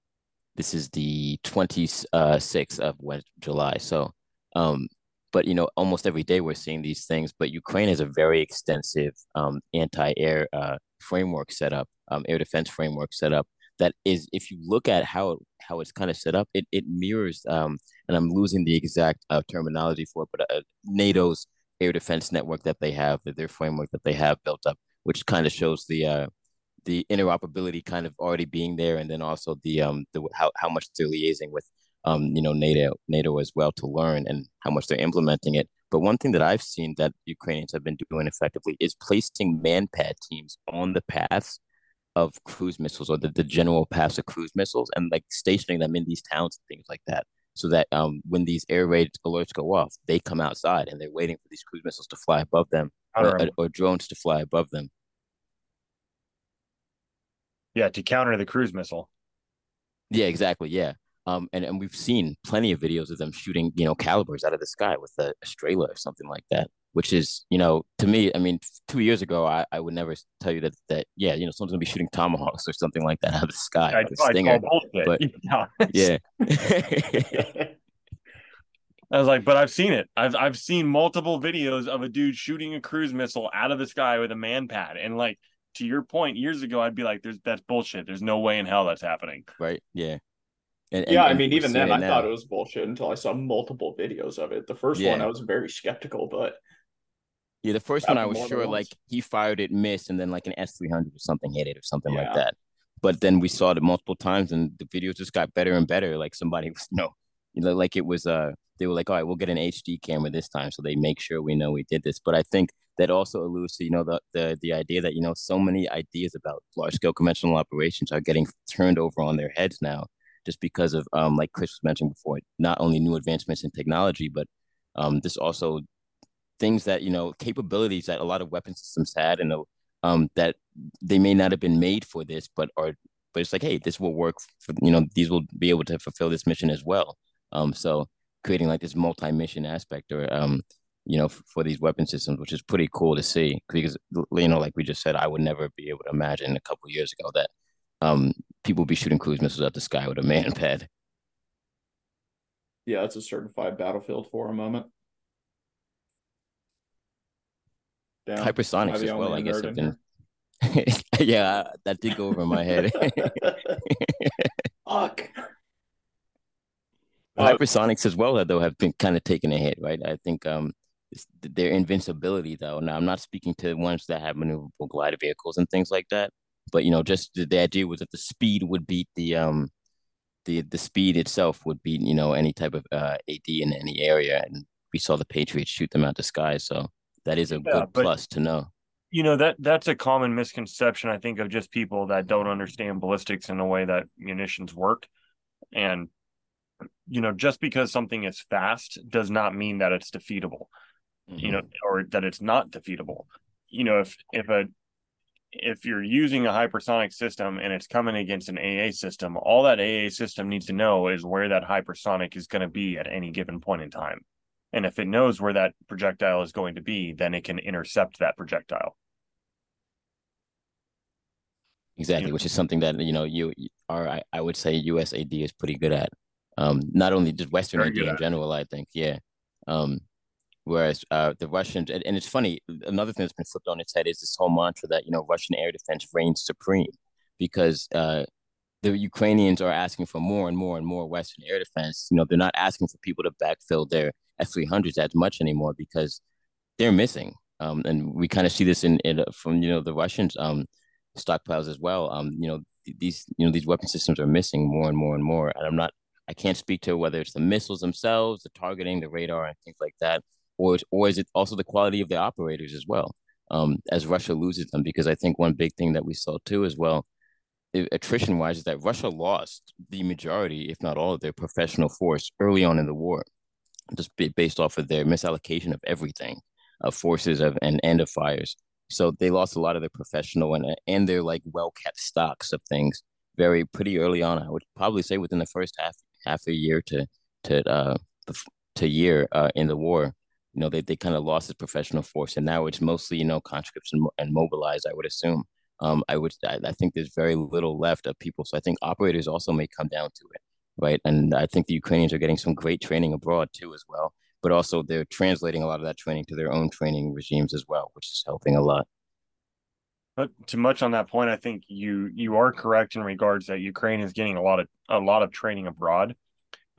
this is the 26th of July. So, um, but you know, almost every day we're seeing these things. But Ukraine has a very extensive um, anti-air uh, framework set up, um, air defense framework set up. That is, if you look at how how it's kind of set up, it it mirrors. Um, and I'm losing the exact uh, terminology for it, but uh, NATO's air defense network that they have, their framework that they have built up, which kind of shows the uh, the interoperability kind of already being there, and then also the um the how how much they're liaising with um you know NATO NATO as well to learn and how much they're implementing it. But one thing that I've seen that Ukrainians have been doing effectively is placing manpad teams on the paths of cruise missiles or the, the general paths of cruise missiles and like stationing them in these towns and things like that. So that um, when these air raid alerts go off, they come outside and they're waiting for these cruise missiles to fly above them or, or drones to fly above them. yeah, to counter the cruise missile. Yeah, exactly. Yeah. Um, and, and we've seen plenty of videos of them shooting, you know, Kalibrs out of the sky with a, a or something like that, which is, you know, to me, I mean, two years ago, I, I would never tell you that, that, yeah, you know, someone's gonna be shooting tomahawks or something like that out of the sky. I, I stinger. but- yeah. Yeah. I was like, but I've seen it. I've I've seen multiple videos of a dude shooting a cruise missile out of the sky with a man pad. And like to your point, years ago, I'd be like, "There's that's bullshit. There's no way in hell that's happening." right. Yeah. And, yeah, and- I mean, even then, I now. thought it was bullshit until I saw multiple videos of it. The first one, I was very skeptical, but Yeah, the first one I was sure like he fired it, missed, and then like an S three hundred or something hit it or something like that. But then we saw it multiple times, and the videos just got better and better. Like somebody was, you know, you know, like it was. Uh, they were like, all right, we'll get an HD camera this time, so they make sure we know we did this. But I think that also alludes to you know the the the idea that you know so many ideas about large scale conventional operations are getting turned over on their heads now, just because of um like Chris was mentioning before, not only new advancements in technology, but um this also things that you know capabilities that a lot of weapon systems had and um that they may not have been made for this but are but it's like hey this will work for you know these will be able to fulfill this mission as well. Um so creating like this multi-mission aspect or um you know for these weapon systems which is pretty cool to see because you know like we just said i would never be able to imagine a couple years ago that um people be shooting cruise missiles at the sky with a man pad yeah, it's a certified battlefield for a moment. I hypersonics as well i guess have been yeah that did go over my head? Fuck. Uh, hypersonics as well though have been kind of taking a hit right i think um their invincibility though now i'm not speaking to ones that have maneuverable glider vehicles and things like that but you know just the, the idea was that the speed would beat the um the the speed itself would beat you know any type of uh ad in any area and we saw the patriots shoot them out the sky so that is a Yeah, good but- plus to know You know that that's a common misconception I think of just people that don't understand ballistics in the way that munitions work, and you know just because something is fast does not mean that it's defeatable. you know, or that it's not defeatable. You know, if if a if you're using a hypersonic system and it's coming against an AA system, all that AA system needs to know is where that hypersonic is going to be at any given point in time. And if it knows where that projectile is going to be, then it can intercept that projectile. Exactly, you which is something that you know you are. I, I would say USAD is pretty good at. Um, not only just Western AD in general, I think. Yeah. Um, whereas uh, the Russians, and, and it's funny. Another thing that's been flipped on its head is this whole mantra that you know Russian air defense reigns supreme, because uh, the Ukrainians are asking for more and more and more Western air defense. You know, they're not asking for people to backfill their S three hundreds as much anymore because they're missing. Um, and we kind of see this in, in from you know the Russians um stockpiles as well. Um, you know these you know these weapon systems are missing more and more and more. And I'm not I can't speak to whether it's the missiles themselves, the targeting, the radar, and things like that, or or is it also the quality of the operators as well? Um, as Russia loses them, because I think one big thing that we saw too as well, attrition wise, is that Russia lost the majority, if not all, of their professional force early on in the war, just based off of their misallocation of everything, of forces of and end of fires. So they lost a lot of their professional and and their like well kept stocks of things very pretty early on. I would probably say within the first half half a year to to uh to year uh, in the war. You know, they, they kind of lost its professional force, and now it's mostly you know conscripts and, and mobilized. I would assume. Um, I would I, I think there's very little left of people. So I think operators also may come down to it, right? And I think the Ukrainians are getting some great training abroad too, as well but also they're translating a lot of that training to their own training regimes as well, which is helping a lot. But to much on that point, I think you you are correct in regards that Ukraine is getting a lot of a lot of training abroad,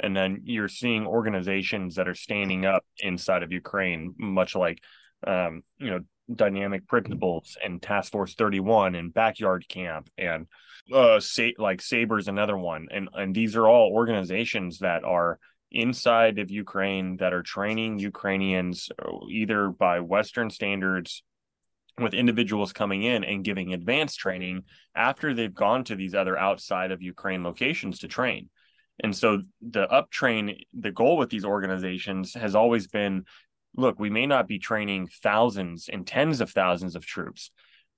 and then you're seeing organizations that are standing up inside of Ukraine, much like um, you know dynamic principles and task force 31 and backyard camp and uh say like sabers another one and and these are all organizations that are inside of Ukraine that are training Ukrainians either by Western standards with individuals coming in and giving advanced training after they've gone to these other outside of Ukraine locations to train. And so the uptrain, the goal with these organizations has always been look, we may not be training thousands and tens of thousands of troops,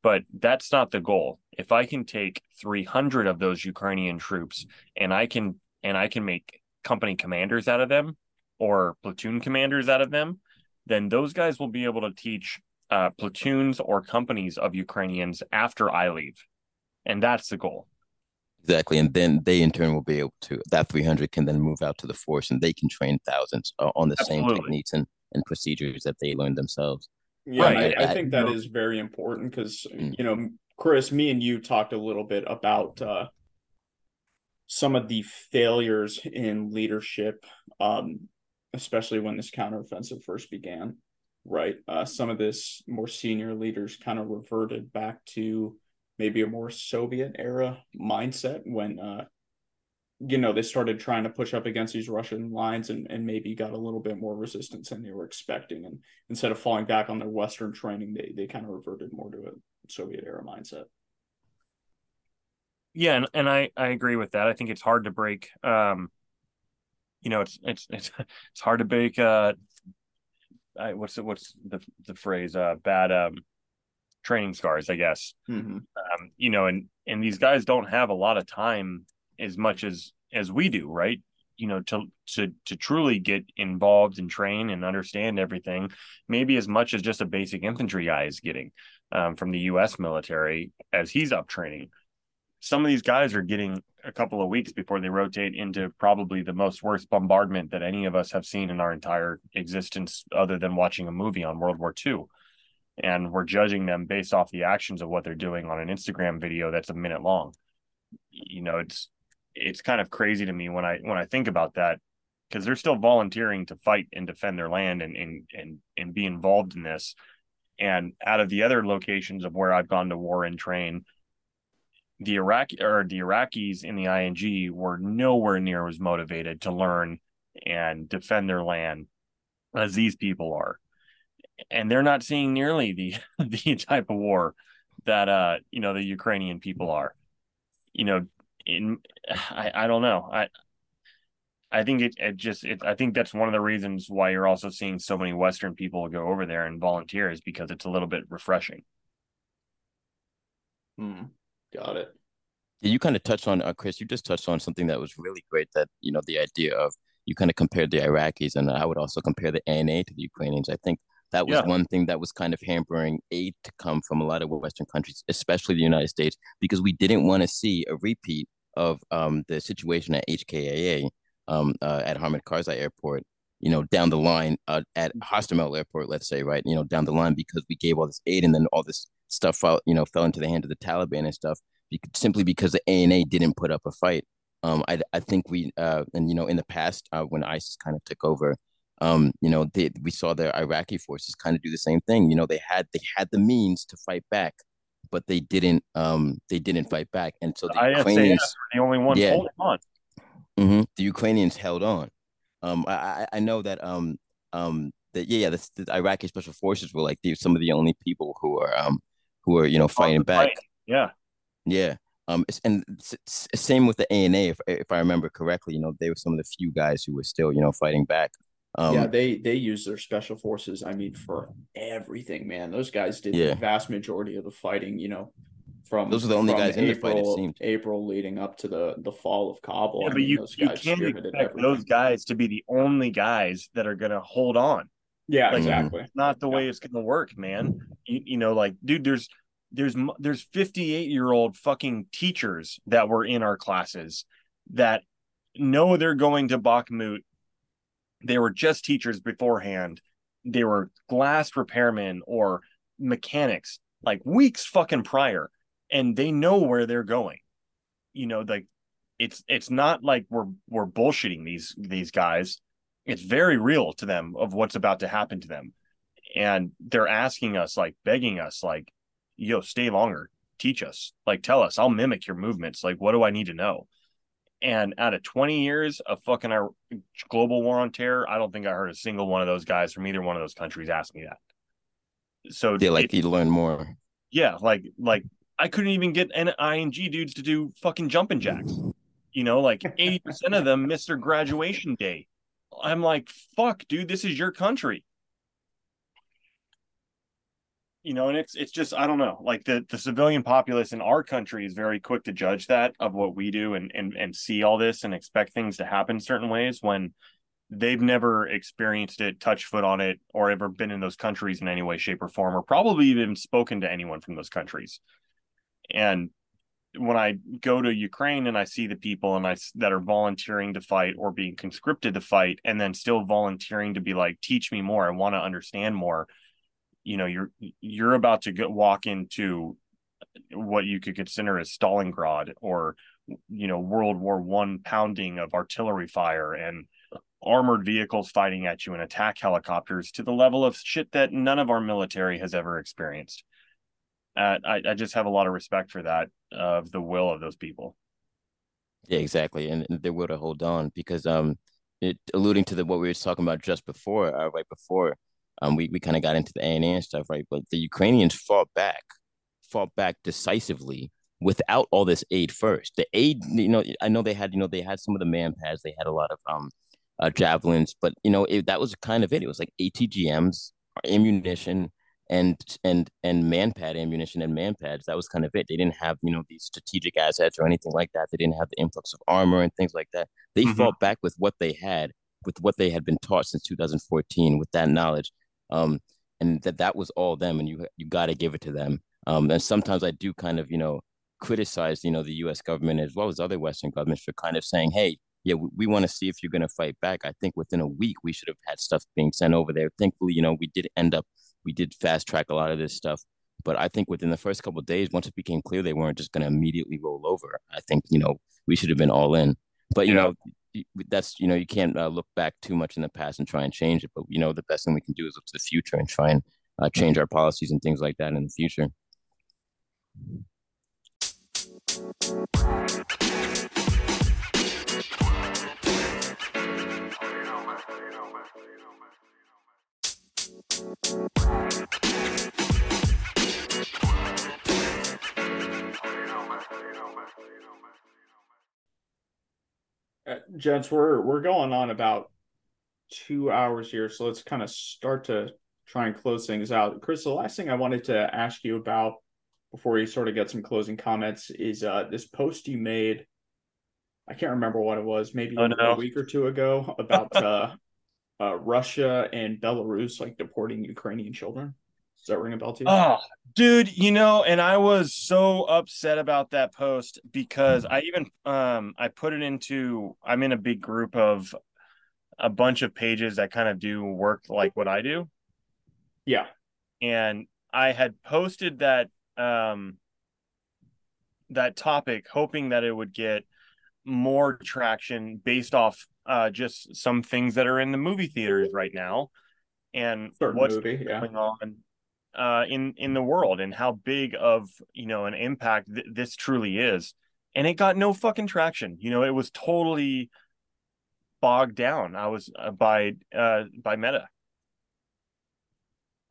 but that's not the goal. If I can take 300 of those Ukrainian troops and I can and I can make company commanders out of them or platoon commanders out of them, then those guys will be able to teach uh, platoons or companies of Ukrainians after I leave. And that's the goal. Exactly. And then they in turn will be able to, that 300 can then move out to the force and they can train thousands uh, on the Absolutely. same techniques and, and procedures that they learned themselves. Yeah, right. I, I, think that is very important because, mm. you know, Chris, me and you talked a little bit about uh, some of the failures in leadership, um, especially when this counteroffensive first began, right? Uh, some of this more senior leaders kind of reverted back to maybe a more Soviet era mindset when, uh, you know, they started trying to push up against these Russian lines and, and maybe got a little bit more resistance than they were expecting. And instead of falling back on their Western training, they, they kind of reverted more to a Soviet era mindset. Yeah, and, and I I agree with that. I think it's hard to break. Um, you know, it's it's it's it's hard to break. Uh, I, what's the, what's the the phrase? Uh, bad um, training scars, I guess. Mm-hmm. Um, you know, and and these guys don't have a lot of time as much as as we do, right? You know, to to to truly get involved and train and understand everything, maybe as much as just a basic infantry guy is getting um, from the U.S. military as he's up training some of these guys are getting a couple of weeks before they rotate into probably the most worst bombardment that any of us have seen in our entire existence, other than watching a movie on World War II. And we're judging them based off the actions of what they're doing on an Instagram video that's a minute long. You know, it's it's kind of crazy to me when I when I think about that because they're still volunteering to fight and defend their land and and and and be involved in this. And out of the other locations of where I've gone to war and train, the Iraqi or the Iraqis in the ING were nowhere near as motivated to learn and defend their land as these people are. And they're not seeing nearly the the type of war that uh you know the Ukrainian people are. You know, in I, I don't know. I I think it, it just it, I think that's one of the reasons why you're also seeing so many Western people go over there and volunteer is because it's a little bit refreshing. Hmm. Got it. You kind of touched on, uh, Chris. You just touched on something that was really great. That you know, the idea of you kind of compared the Iraqis, and I would also compare the ANA to the Ukrainians. I think That was Yeah. one thing that was kind of hampering aid to come from a lot of Western countries, especially the United States, because we didn't want to see a repeat of um, the situation at HKIA um, uh, at Hamid Karzai Airport. You know, down the line uh, at Hostomel Airport, let's say, right? You know, down the line because we gave all this aid and then all this stuff, fell, you know, fell into the hands of the Taliban and stuff, because, simply because the ANA didn't put up a fight. Um, I, I think we, uh, and you know, in the past uh, when ISIS kind of took over, um, you know, they, we saw the Iraqi forces kind of do the same thing. You know, they had they had the means to fight back, but they didn't. Um, they didn't fight back, and so the ISAF Ukrainians, the only ones Yeah. holding on. Mhm, the Ukrainians held on. Um, I I, I know that um um that yeah yeah the, the Iraqi special forces were like the, some of the only people who are um who are you know fighting the back. fight. Yeah. Yeah. Um, and same with the ANA, if if I remember correctly, you know, they were some of the few guys who were still, you know, fighting back. Um, yeah, they they use their special forces. I mean, for everything, man. Those guys did Yeah. the vast majority of the fighting. You know, from Those are the only from guys in the April, fight, it seemed. April leading up to the the fall of Kabul. Yeah, I but mean, you, those you guys can't expect everything. those guys to be the only guys that are going to hold on. Yeah, Like, exactly. Not the Yeah. way it's going to work, man. You, you know, like, dude, there's there's there's 58 year old fucking teachers that were in our classes that know they're going to Bakhmut. They were just teachers beforehand. They were glass repairmen or mechanics like weeks fucking prior, and they know where they're going. You know, like it's it's not like we're we're bullshitting these these guys. It's very real to them of what's about to happen to them. And they're asking us, like begging us, like, yo, stay longer, teach us, like tell us, I'll mimic your movements. Like, what do I need to know? And out of 20 years of fucking our global war on terror, I don't think I heard a single one of those guys from either one of those countries ask me that. So they like it- you learn more. yeah, like like I couldn't even get an ING dudes to do fucking jumping jacks. You know, like 80% of them missed their graduation day. I'm like, fuck, dude, this is your country. You know, and it's it's just I don't know. Like the the civilian populace in our country is very quick to judge that of what we do and and and see all this and expect things to happen certain ways when they've never experienced it, touched foot on it, or ever been in those countries in any way, shape, or form, or probably even spoken to anyone from those countries. And when I go to Ukraine and I see the people and I that are volunteering to fight or being conscripted to fight, and then still volunteering to be like, teach me more, I want to understand more. You know, you're you're about to go walk into what you could consider as Stalingrad or you know World War One pounding of artillery fire and armored vehicles fighting at you and attack helicopters to the level of shit that none of our military has ever experienced. Uh, I, I just have a lot of respect for that of the will of those people. Yeah, exactly, and, and they're will to hold on because um, it alluding to the what we were talking about just before, uh, right before, um, we we kind of got into the ANA and stuff, right? But the Ukrainians fought back, fought back decisively without all this aid first. The aid, you know, I know they had, you know, they had some of the man pads, they had a lot of um, uh, javelins, but you know, it, that was kind of it. It was like ATGMs, ammunition, and and and manpad ammunition and manpads. That was kind of it. They didn't have you know these strategic assets or anything like that. They didn't have the influx of armor and things like that. They Mhm. fought back with what they had, with what they had been taught since 2014, with that knowledge. Um, and that that was all them, and you you got to give it to them. Um, and sometimes I do kind of you know criticize you know the U.S. government as well as other Western governments for kind of saying, hey, yeah, we, we want to see if you're going to fight back. I think within a week we should have had stuff being sent over there. Thankfully, you know, we did end up we did fast track a lot of this stuff. But I think within the first couple of days, once it became clear they weren't just going to immediately roll over, I think you know we should have been all in. But you Yeah. know, that's you know you can't uh, look back too much in the past and try and change it. But you know, the best thing we can do is look to the future and try and uh, change our policies and things like that in the future. Uh, gents, we're we're going on about two hours here, so let's kind of start to try and close things out. Chris, the last thing I wanted to ask you about before you sort of get some closing comments is uh, this post you made. I can't remember what it was, maybe Oh, no. a week or two ago about uh, uh, Russia and Belarus like deporting Ukrainian children. Does that ring a bell to you? Oh, dude, you know, and I was so upset about that post because I even um I put it into I'm in a big group of a bunch of pages that kind of do work like what I do. Yeah. And I had posted that um that topic hoping that it would get more traction based off uh just some things that are in the movie theaters right now and Certain what's movie, yeah. going on uh in in the world and how big of you know an impact th- this truly is and it got no fucking traction you know it was totally bogged down i was uh, by uh by meta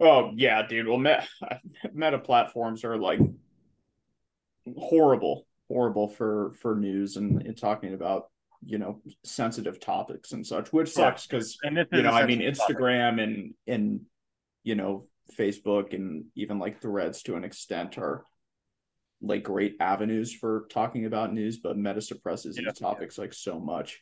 Oh yeah, dude. Well, meta, meta platforms are like horrible, horrible for for news and, and talking about you know sensitive topics and such, which sucks because is you know I mean essentially topic. Instagram and and you know Facebook and even like Threads to an extent are like great avenues for talking about news, but Meta suppresses Yeah. these topics like so much.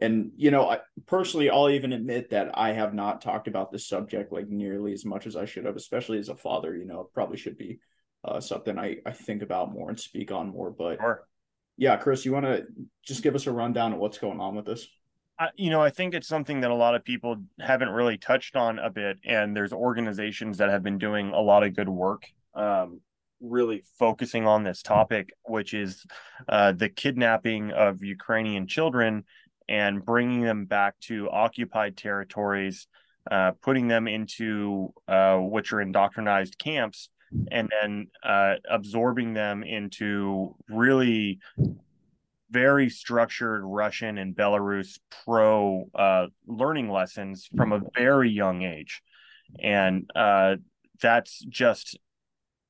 And you know, I personally, I'll even admit that I have not talked about this subject like nearly as much as I should have, especially as a father. You know, it probably should be uh, something I I think about more and speak on more. But Sure. yeah, Chris, you want to just give us a rundown of what's going on with this? You know, I think it's something that a lot of people haven't really touched on a bit, and there's organizations that have been doing a lot of good work, um, really focusing on this topic, which is uh, the kidnapping of Ukrainian children and bringing them back to occupied territories, uh, putting them into uh, which are indoctrinized camps, and then uh, absorbing them into really very structured Russian and Belarus pro uh, learning lessons from a very young age, and uh, that's just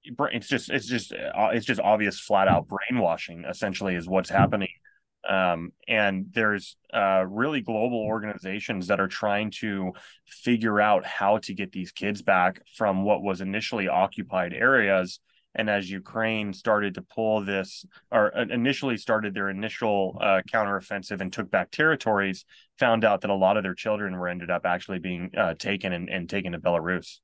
it's just it's just uh, it's just obvious flat out brainwashing essentially is what's happening. Um, and there's uh, really global organizations that are trying to figure out how to get these kids back from what was initially occupied areas and as ukraine started to pull this or uh, initially started their initial uh, counteroffensive and took back territories found out that a lot of their children were ended up actually being uh, taken and, and taken to belarus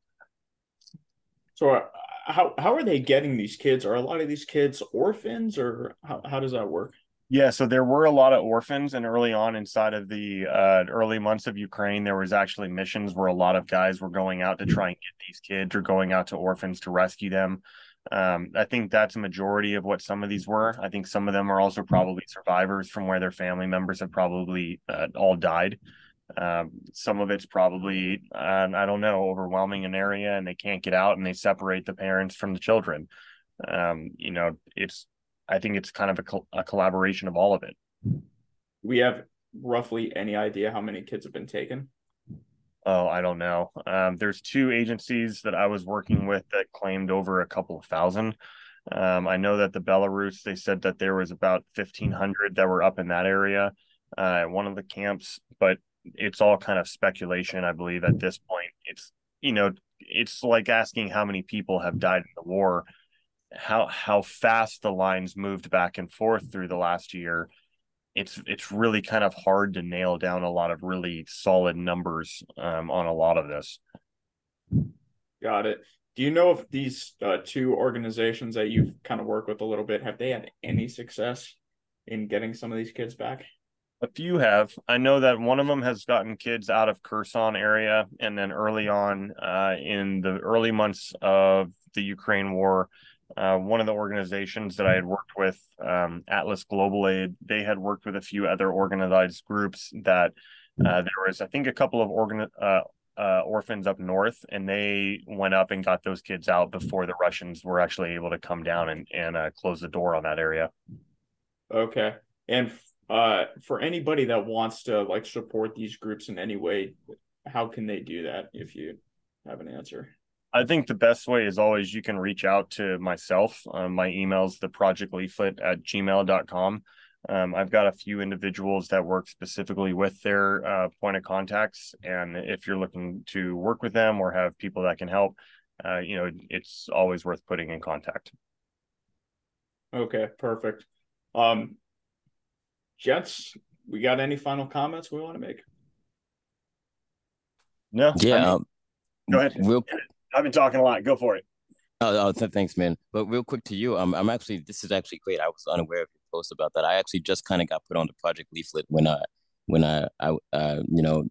So uh, how how are they getting these kids? Are a lot of these kids orphans, or how how does that work? Yeah, so there were a lot of orphans, and early on inside of the uh, early months of Ukraine, there was actually missions where a lot of guys were going out to try and get these kids or going out to orphans to rescue them. Um, I think that's a majority of what some of these were. I think some of them are also probably survivors from where their family members have probably uh, all died. Um, some of it's probably, uh, I don't know, overwhelming an area and they can't get out and they separate the parents from the children. Um, you know, it's I think it's kind of a, a collaboration of all of it. We have roughly any idea how many kids have been taken? Oh, I don't know. Um, there's two agencies that I was working with that claimed over a couple of thousand. Um, I know that the Belarus, they said that there was about 1,500 that were up in that area, uh, one of the camps, but it's all kind of speculation, I believe, at this point. It's, you know, it's like asking how many people have died in the war, how how fast the lines moved back and forth through the last year it's it's really kind of hard to nail down a lot of really solid numbers um, on a lot of this. Got it. Do you know if these uh, two organizations that you've kind of worked with a little bit have they had any success in getting some of these kids back? A few have. I know that one of them has gotten kids out of Kherson area, and then early on, uh, in the early months of the Ukraine war, uh, one of the organizations that I had worked with, um, Atlas Global Aid, they had worked with a few other organized groups that uh, there was, I think, a couple of organ uh, uh, orphans up north, and they went up and got those kids out before the Russians were actually able to come down and and uh, close the door on that area. Okay. And uh, for anybody that wants to like support these groups in any way, how can they do that if you have an answer? I think the best way is always you can reach out to myself. Um, my email's the project leaflet at gmail.com. Um, I've got a few individuals that work specifically with their uh, point of contacts. And if you're looking to work with them or have people that can help, uh, you know, it's always worth putting in contact. Okay, perfect. Um, Jets, we got any final comments we want to make? No. Yeah. I mean, um, go ahead. Real I've been talking a lot. Go for it. Oh, oh thanks, man. But real quick to you, um, I'm actually this is actually great. I was unaware of your post about that. I actually just kind of got put on the project leaflet when I when I I uh you know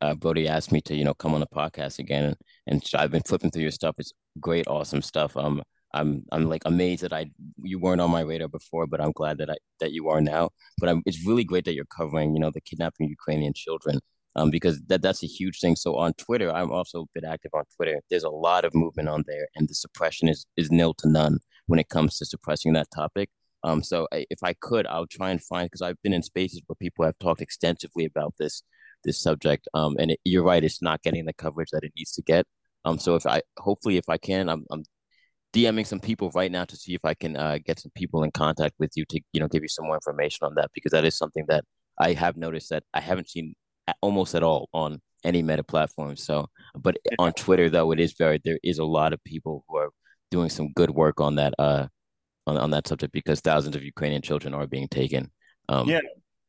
uh Brody asked me to you know come on the podcast again, and, I've been flipping through your stuff. It's great, awesome stuff. Um, I'm I'm like amazed that I you weren't on my radar before, but I'm glad that I that you are now. But I'm, it's really great that you're covering you know the kidnapping Ukrainian children um, because that that's a huge thing. So on Twitter, I'm also a bit active on Twitter. There's a lot of movement on there, and the suppression is is nil to none when it comes to suppressing that topic. Um, so I, if I could, I'll try and find because I've been in spaces where people have talked extensively about this this subject. Um, and it, you're right, it's not getting the coverage that it needs to get. Um, so if I hopefully if I can, I'm, I'm DMing some people right now to see if I can uh, get some people in contact with you to you know give you some more information on that because that is something that I have noticed that I haven't seen almost at all on any meta platform. So, but on Twitter though, it is very there is a lot of people who are doing some good work on that uh on on that subject because thousands of Ukrainian children are being taken. Um, yeah,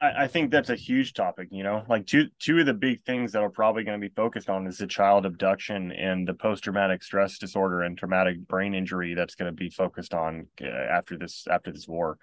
I, I think that's a huge topic. You know, like two two of the big things that are probably going to be focused on is the child abduction and the post traumatic stress disorder and traumatic brain injury that's going to be focused on uh, after this after this war.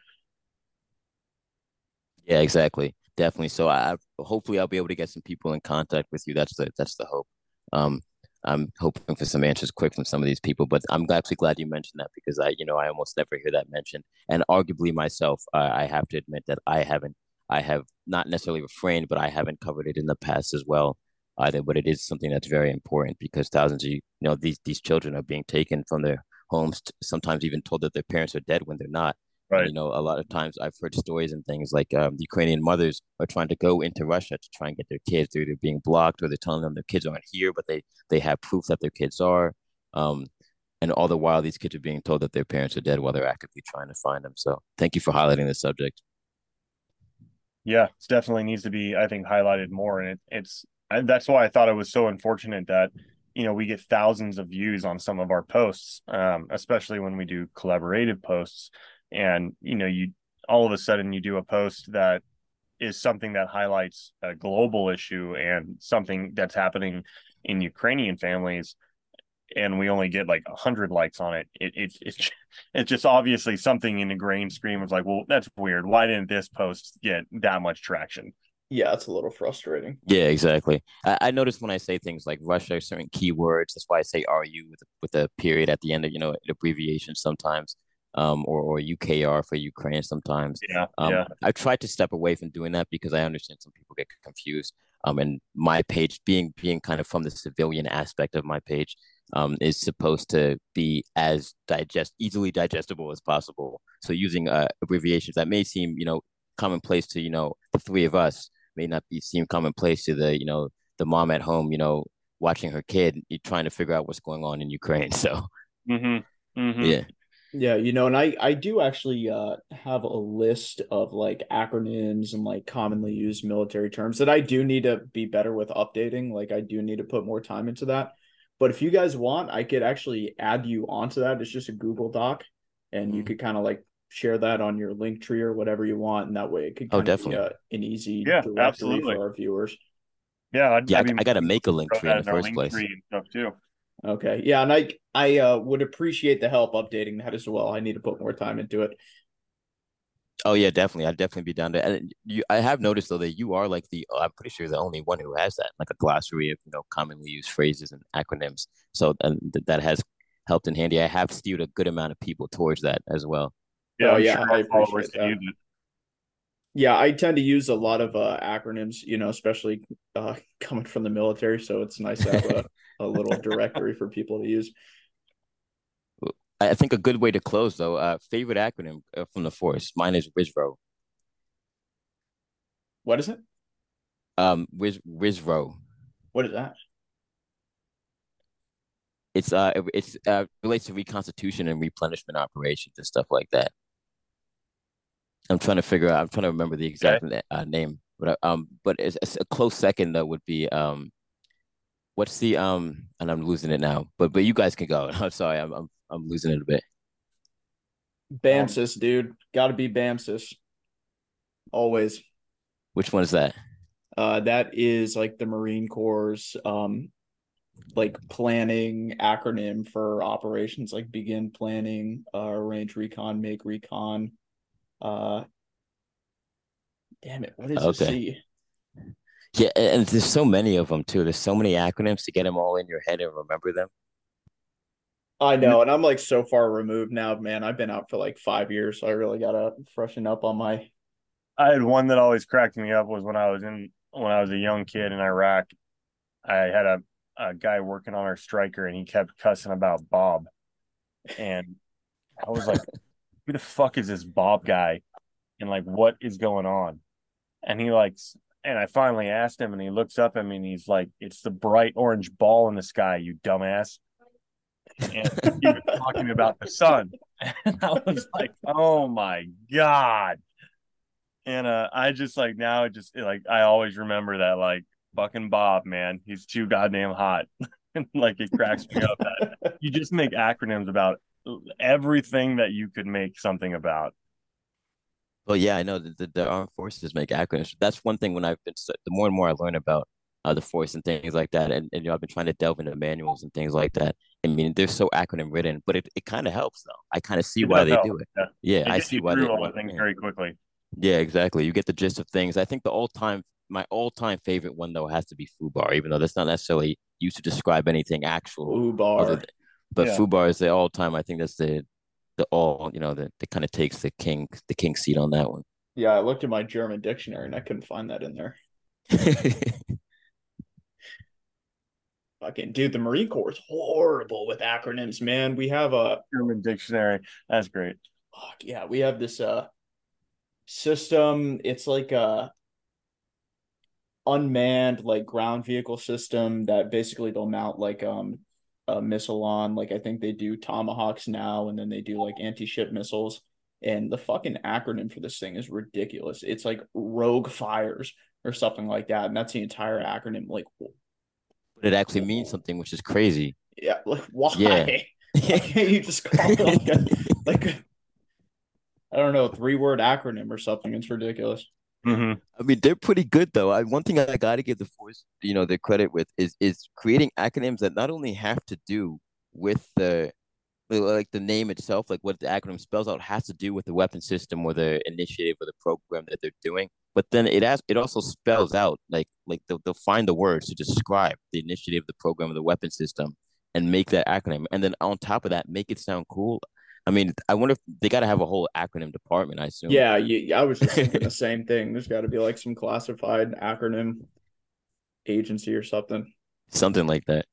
Yeah, exactly definitely. So I hopefully I'll be able to get some people in contact with you. That's the that's the hope. Um, I'm hoping for some answers quick from some of these people, but I'm actually glad you mentioned that because I, you know, I almost never hear that mentioned. And arguably myself, uh, I have to admit that I haven't, I have not necessarily refrained, but I haven't covered it in the past as well either. But it is something that's very important because thousands of, you know, these these children are being taken from their homes, sometimes even told that their parents are dead when they're not. Right. You know, a lot of times I've heard stories and things like um, Ukrainian mothers are trying to go into Russia to try and get their kids. They're either being blocked or they're telling them their kids aren't here, but they they have proof that their kids are. Um, and all the while, these kids are being told that their parents are dead while they're actively trying to find them. So, thank you for highlighting this subject. Yeah, it definitely needs to be, I think, highlighted more. And it, it's that's why I thought it was so unfortunate that you know we get thousands of views on some of our posts, um, especially when we do collaborative posts and you know you all of a sudden you do a post that is something that highlights a global issue and something that's happening in Ukrainian families and we only get like 100 likes on it, it it's it's it's just obviously something in the grain stream of like well that's weird. Why didn't this post get that much traction? Yeah it's a little frustrating. Yeah exactly. I, I noticed when i say things like russia certain keywords that's why i say ru with, with a period at the end of you know abbreviation sometimes um, or, or UKR for Ukraine sometimes. Yeah, um, yeah. I tried to step away from doing that because I understand some people get confused. Um, and my page being being kind of from the civilian aspect of my page um, is supposed to be as digest easily digestible as possible. So using uh, abbreviations that may seem you know commonplace to you know the three of us may not be seem commonplace to the you know the mom at home you know watching her kid trying to figure out what's going on in Ukraine. So mm-hmm. Mm-hmm. yeah. Yeah, you know, and I I do actually uh have a list of like acronyms and like commonly used military terms that I do need to be better with updating. Like I do need to put more time into that. But if you guys want, I could actually add you onto that. It's just a Google Doc and mm-hmm. you could kind of like share that on your link tree or whatever you want and that way it could oh, definitely. be a, an easy yeah, absolutely. for our viewers. Yeah, I'd, yeah, I, I got to make a link tree in the first place. and stuff too. Okay. Yeah, and I I uh, would appreciate the help updating that as well. I need to put more time into it. Oh yeah, definitely. I'd definitely be down to. And you, I have noticed though that you are like the. I'm pretty sure the only one who has that, like a glossary of you know commonly used phrases and acronyms. So and th- that has helped in handy. I have steered a good amount of people towards that as well. Yeah, oh, yeah, sure I appreciate that. Yeah, I tend to use a lot of uh, acronyms, you know, especially uh, coming from the military. So it's nice to have a a little directory for people to use. I think a good way to close though. Uh, favorite acronym uh, from the force. Mine is WISRO. What is it? Um, Wiz WISRO. What is that? It's uh, it's uh relates to reconstitution and replenishment operations and stuff like that. I'm trying to figure out. I'm trying to remember the exact okay. uh, name, but uh, um, but it's, it's a close second though would be um What's the um? And I'm losing it now. But but you guys can go. I'm sorry. I'm I'm I'm losing it a bit. BAMCIS, dude. Got to be BAMCIS. Always. Which one is that? Uh, that is like the Marine Corps' um like planning acronym for operations like begin planning, uh, arrange recon, make recon. Uh, damn it, what is this? okay. Yeah, and there's so many of them too. There's so many acronyms to get them all in your head and remember them. I know, and I'm like so far removed now, man. I've been out for like five years, so I really gotta freshen up on my. I had one that always cracked me up was when I was in when I was a young kid in Iraq. I had a, a guy working on our Stryker, and he kept cussing about Bob, and I was like, "Who the fuck is this Bob guy?" And like, what is going on? And he like and I finally asked him, and he looks up at me and he's like, "It's the bright orange ball in the sky, you dumbass." And he was talking about the sun, and I was like, "Oh my god!" And uh, I just like now, just like I always remember that, like fucking Bob, man, he's too goddamn hot. like it cracks me up that you just make acronyms about everything that you could make something about. Well, yeah, I know that the, the, armed forces make acronyms. That's one thing when I've been the more and more I learn about uh, the force and things like that, and, and you know I've been trying to delve into manuals and things like that. I mean, they're so acronym ridden, but it, it kind of helps though. I kind of see why they help. do it. Yeah, yeah it I see why they do things very quickly. Yeah, exactly. You get the gist of things. I think the all time my all time favorite one though has to be Fubar, even though that's not necessarily used to describe anything actual. Fubar. Than, but yeah. Fubar is the all time. I think that's the the all you know that, that kind of takes the king the king seat on that one. Yeah, I looked at my German dictionary and I couldn't find that in there. Fucking dude, the Marine Corps is horrible with acronyms, man. We have a German dictionary. That's great. Fuck yeah, we have this uh system. It's like a unmanned like ground vehicle system that basically they'll mount like um a missile on. Like I think they do tomahawks now, and then they do like anti-ship missiles. And the fucking acronym for this thing is ridiculous. It's like Rogue Fires or something like that, and that's the entire acronym. Like, but it actually means something, which is crazy. Yeah, like why? Yeah. why can't you just call it like a, like a, I don't know, three word acronym or something? It's ridiculous. Mm-hmm. I mean, they're pretty good though. I, one thing I got to give the force, you know, the credit with is is creating acronyms that not only have to do with the like the name itself, like what the acronym spells out, has to do with the weapon system or the initiative or the program that they're doing. But then it has it also spells out like like they'll, they'll find the words to describe the initiative, the program, or the weapon system, and make that acronym. And then on top of that, make it sound cool. I mean, I wonder if they got to have a whole acronym department. I assume. Yeah, you, I was just thinking the same thing. There's got to be like some classified acronym agency or something. Something like that.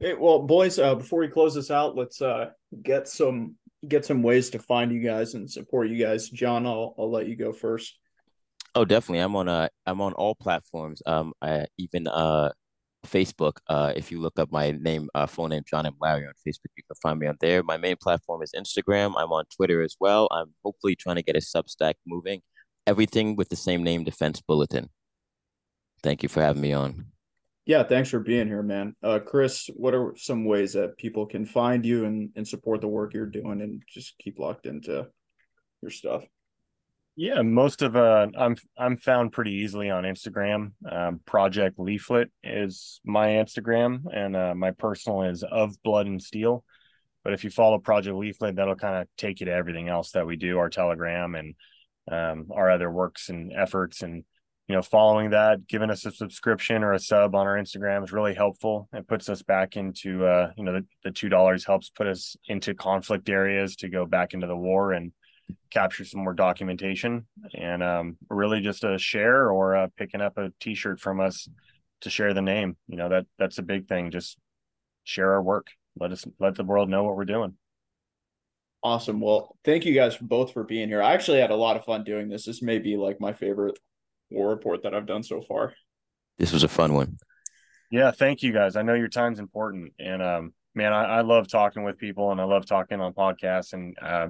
Hey, well, boys, uh, before we close this out, let's uh, get some get some ways to find you guys and support you guys. John, I'll I'll let you go first. Oh, definitely. I'm on uh I'm on all platforms. Um, I even uh Facebook. Uh, if you look up my name, uh, full name John M. Larry on Facebook, you can find me on there. My main platform is Instagram. I'm on Twitter as well. I'm hopefully trying to get a Substack moving. Everything with the same name, Defense Bulletin. Thank you for having me on. Yeah, thanks for being here, man. Uh, Chris, what are some ways that people can find you and, and support the work you're doing and just keep locked into your stuff? Yeah, most of uh, I'm I'm found pretty easily on Instagram. Um, Project Leaflet is my Instagram, and uh, my personal is of Blood and Steel. But if you follow Project Leaflet, that'll kind of take you to everything else that we do, our Telegram and um, our other works and efforts. And you know, following that, giving us a subscription or a sub on our Instagram is really helpful. It puts us back into uh, you know the, the two dollars helps put us into conflict areas to go back into the war and capture some more documentation and um, really just a share or uh, picking up a t-shirt from us to share the name. You know that that's a big thing. Just share our work. Let us let the world know what we're doing. Awesome. Well thank you guys both for being here. I actually had a lot of fun doing this. This may be like my favorite war report that i've done so far. This was a fun one. Yeah thank you guys. I know your time's important and um man i, I love talking with people and i love talking on podcasts and uh,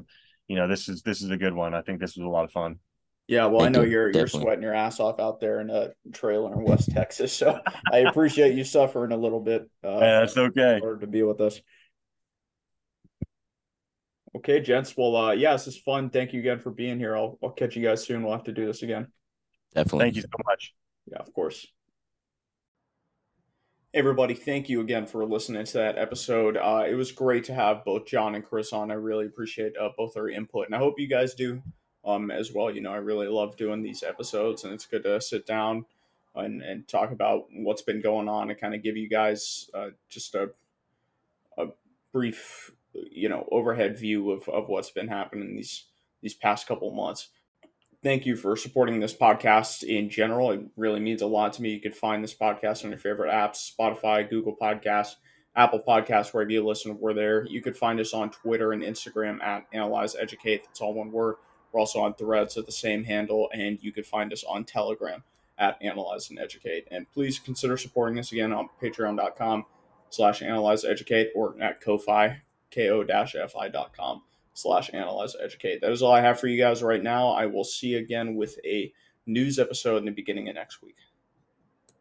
you know, this is this is a good one. I think this was a lot of fun. Yeah, well, Thank I know you, are you're sweating your ass off out there in a trailer in West Texas, so I appreciate you suffering a little bit. Uh, yeah, that's okay. to be with us. Okay, gents. Well, uh, yeah, this is fun. Thank you again for being here. I'll I'll catch you guys soon. We'll have to do this again. Definitely. Thank you so much. Yeah, of course. Everybody, thank you again for listening to that episode. Uh, it was great to have both John and Chris on. I really appreciate uh, both their input, and I hope you guys do um, as well. You know, I really love doing these episodes, and it's good to sit down and, and talk about what's been going on and kind of give you guys uh, just a, a brief, you know, overhead view of, of what's been happening these these past couple months thank you for supporting this podcast in general. It really means a lot to me. You can find this podcast on your favorite apps Spotify, Google Podcasts, Apple Podcasts, wherever you listen. We're there. You could find us on Twitter and Instagram at Analyze Educate. That's all one word. We're also on threads at the same handle, and you could find us on Telegram at Analyze and Educate. And please consider supporting us again on patreon.com slash analyze educate or at ko-fi, ko-fi.com slash analyze educate. That is all I have for you guys right now. I will see you again with a news episode in the beginning of next week.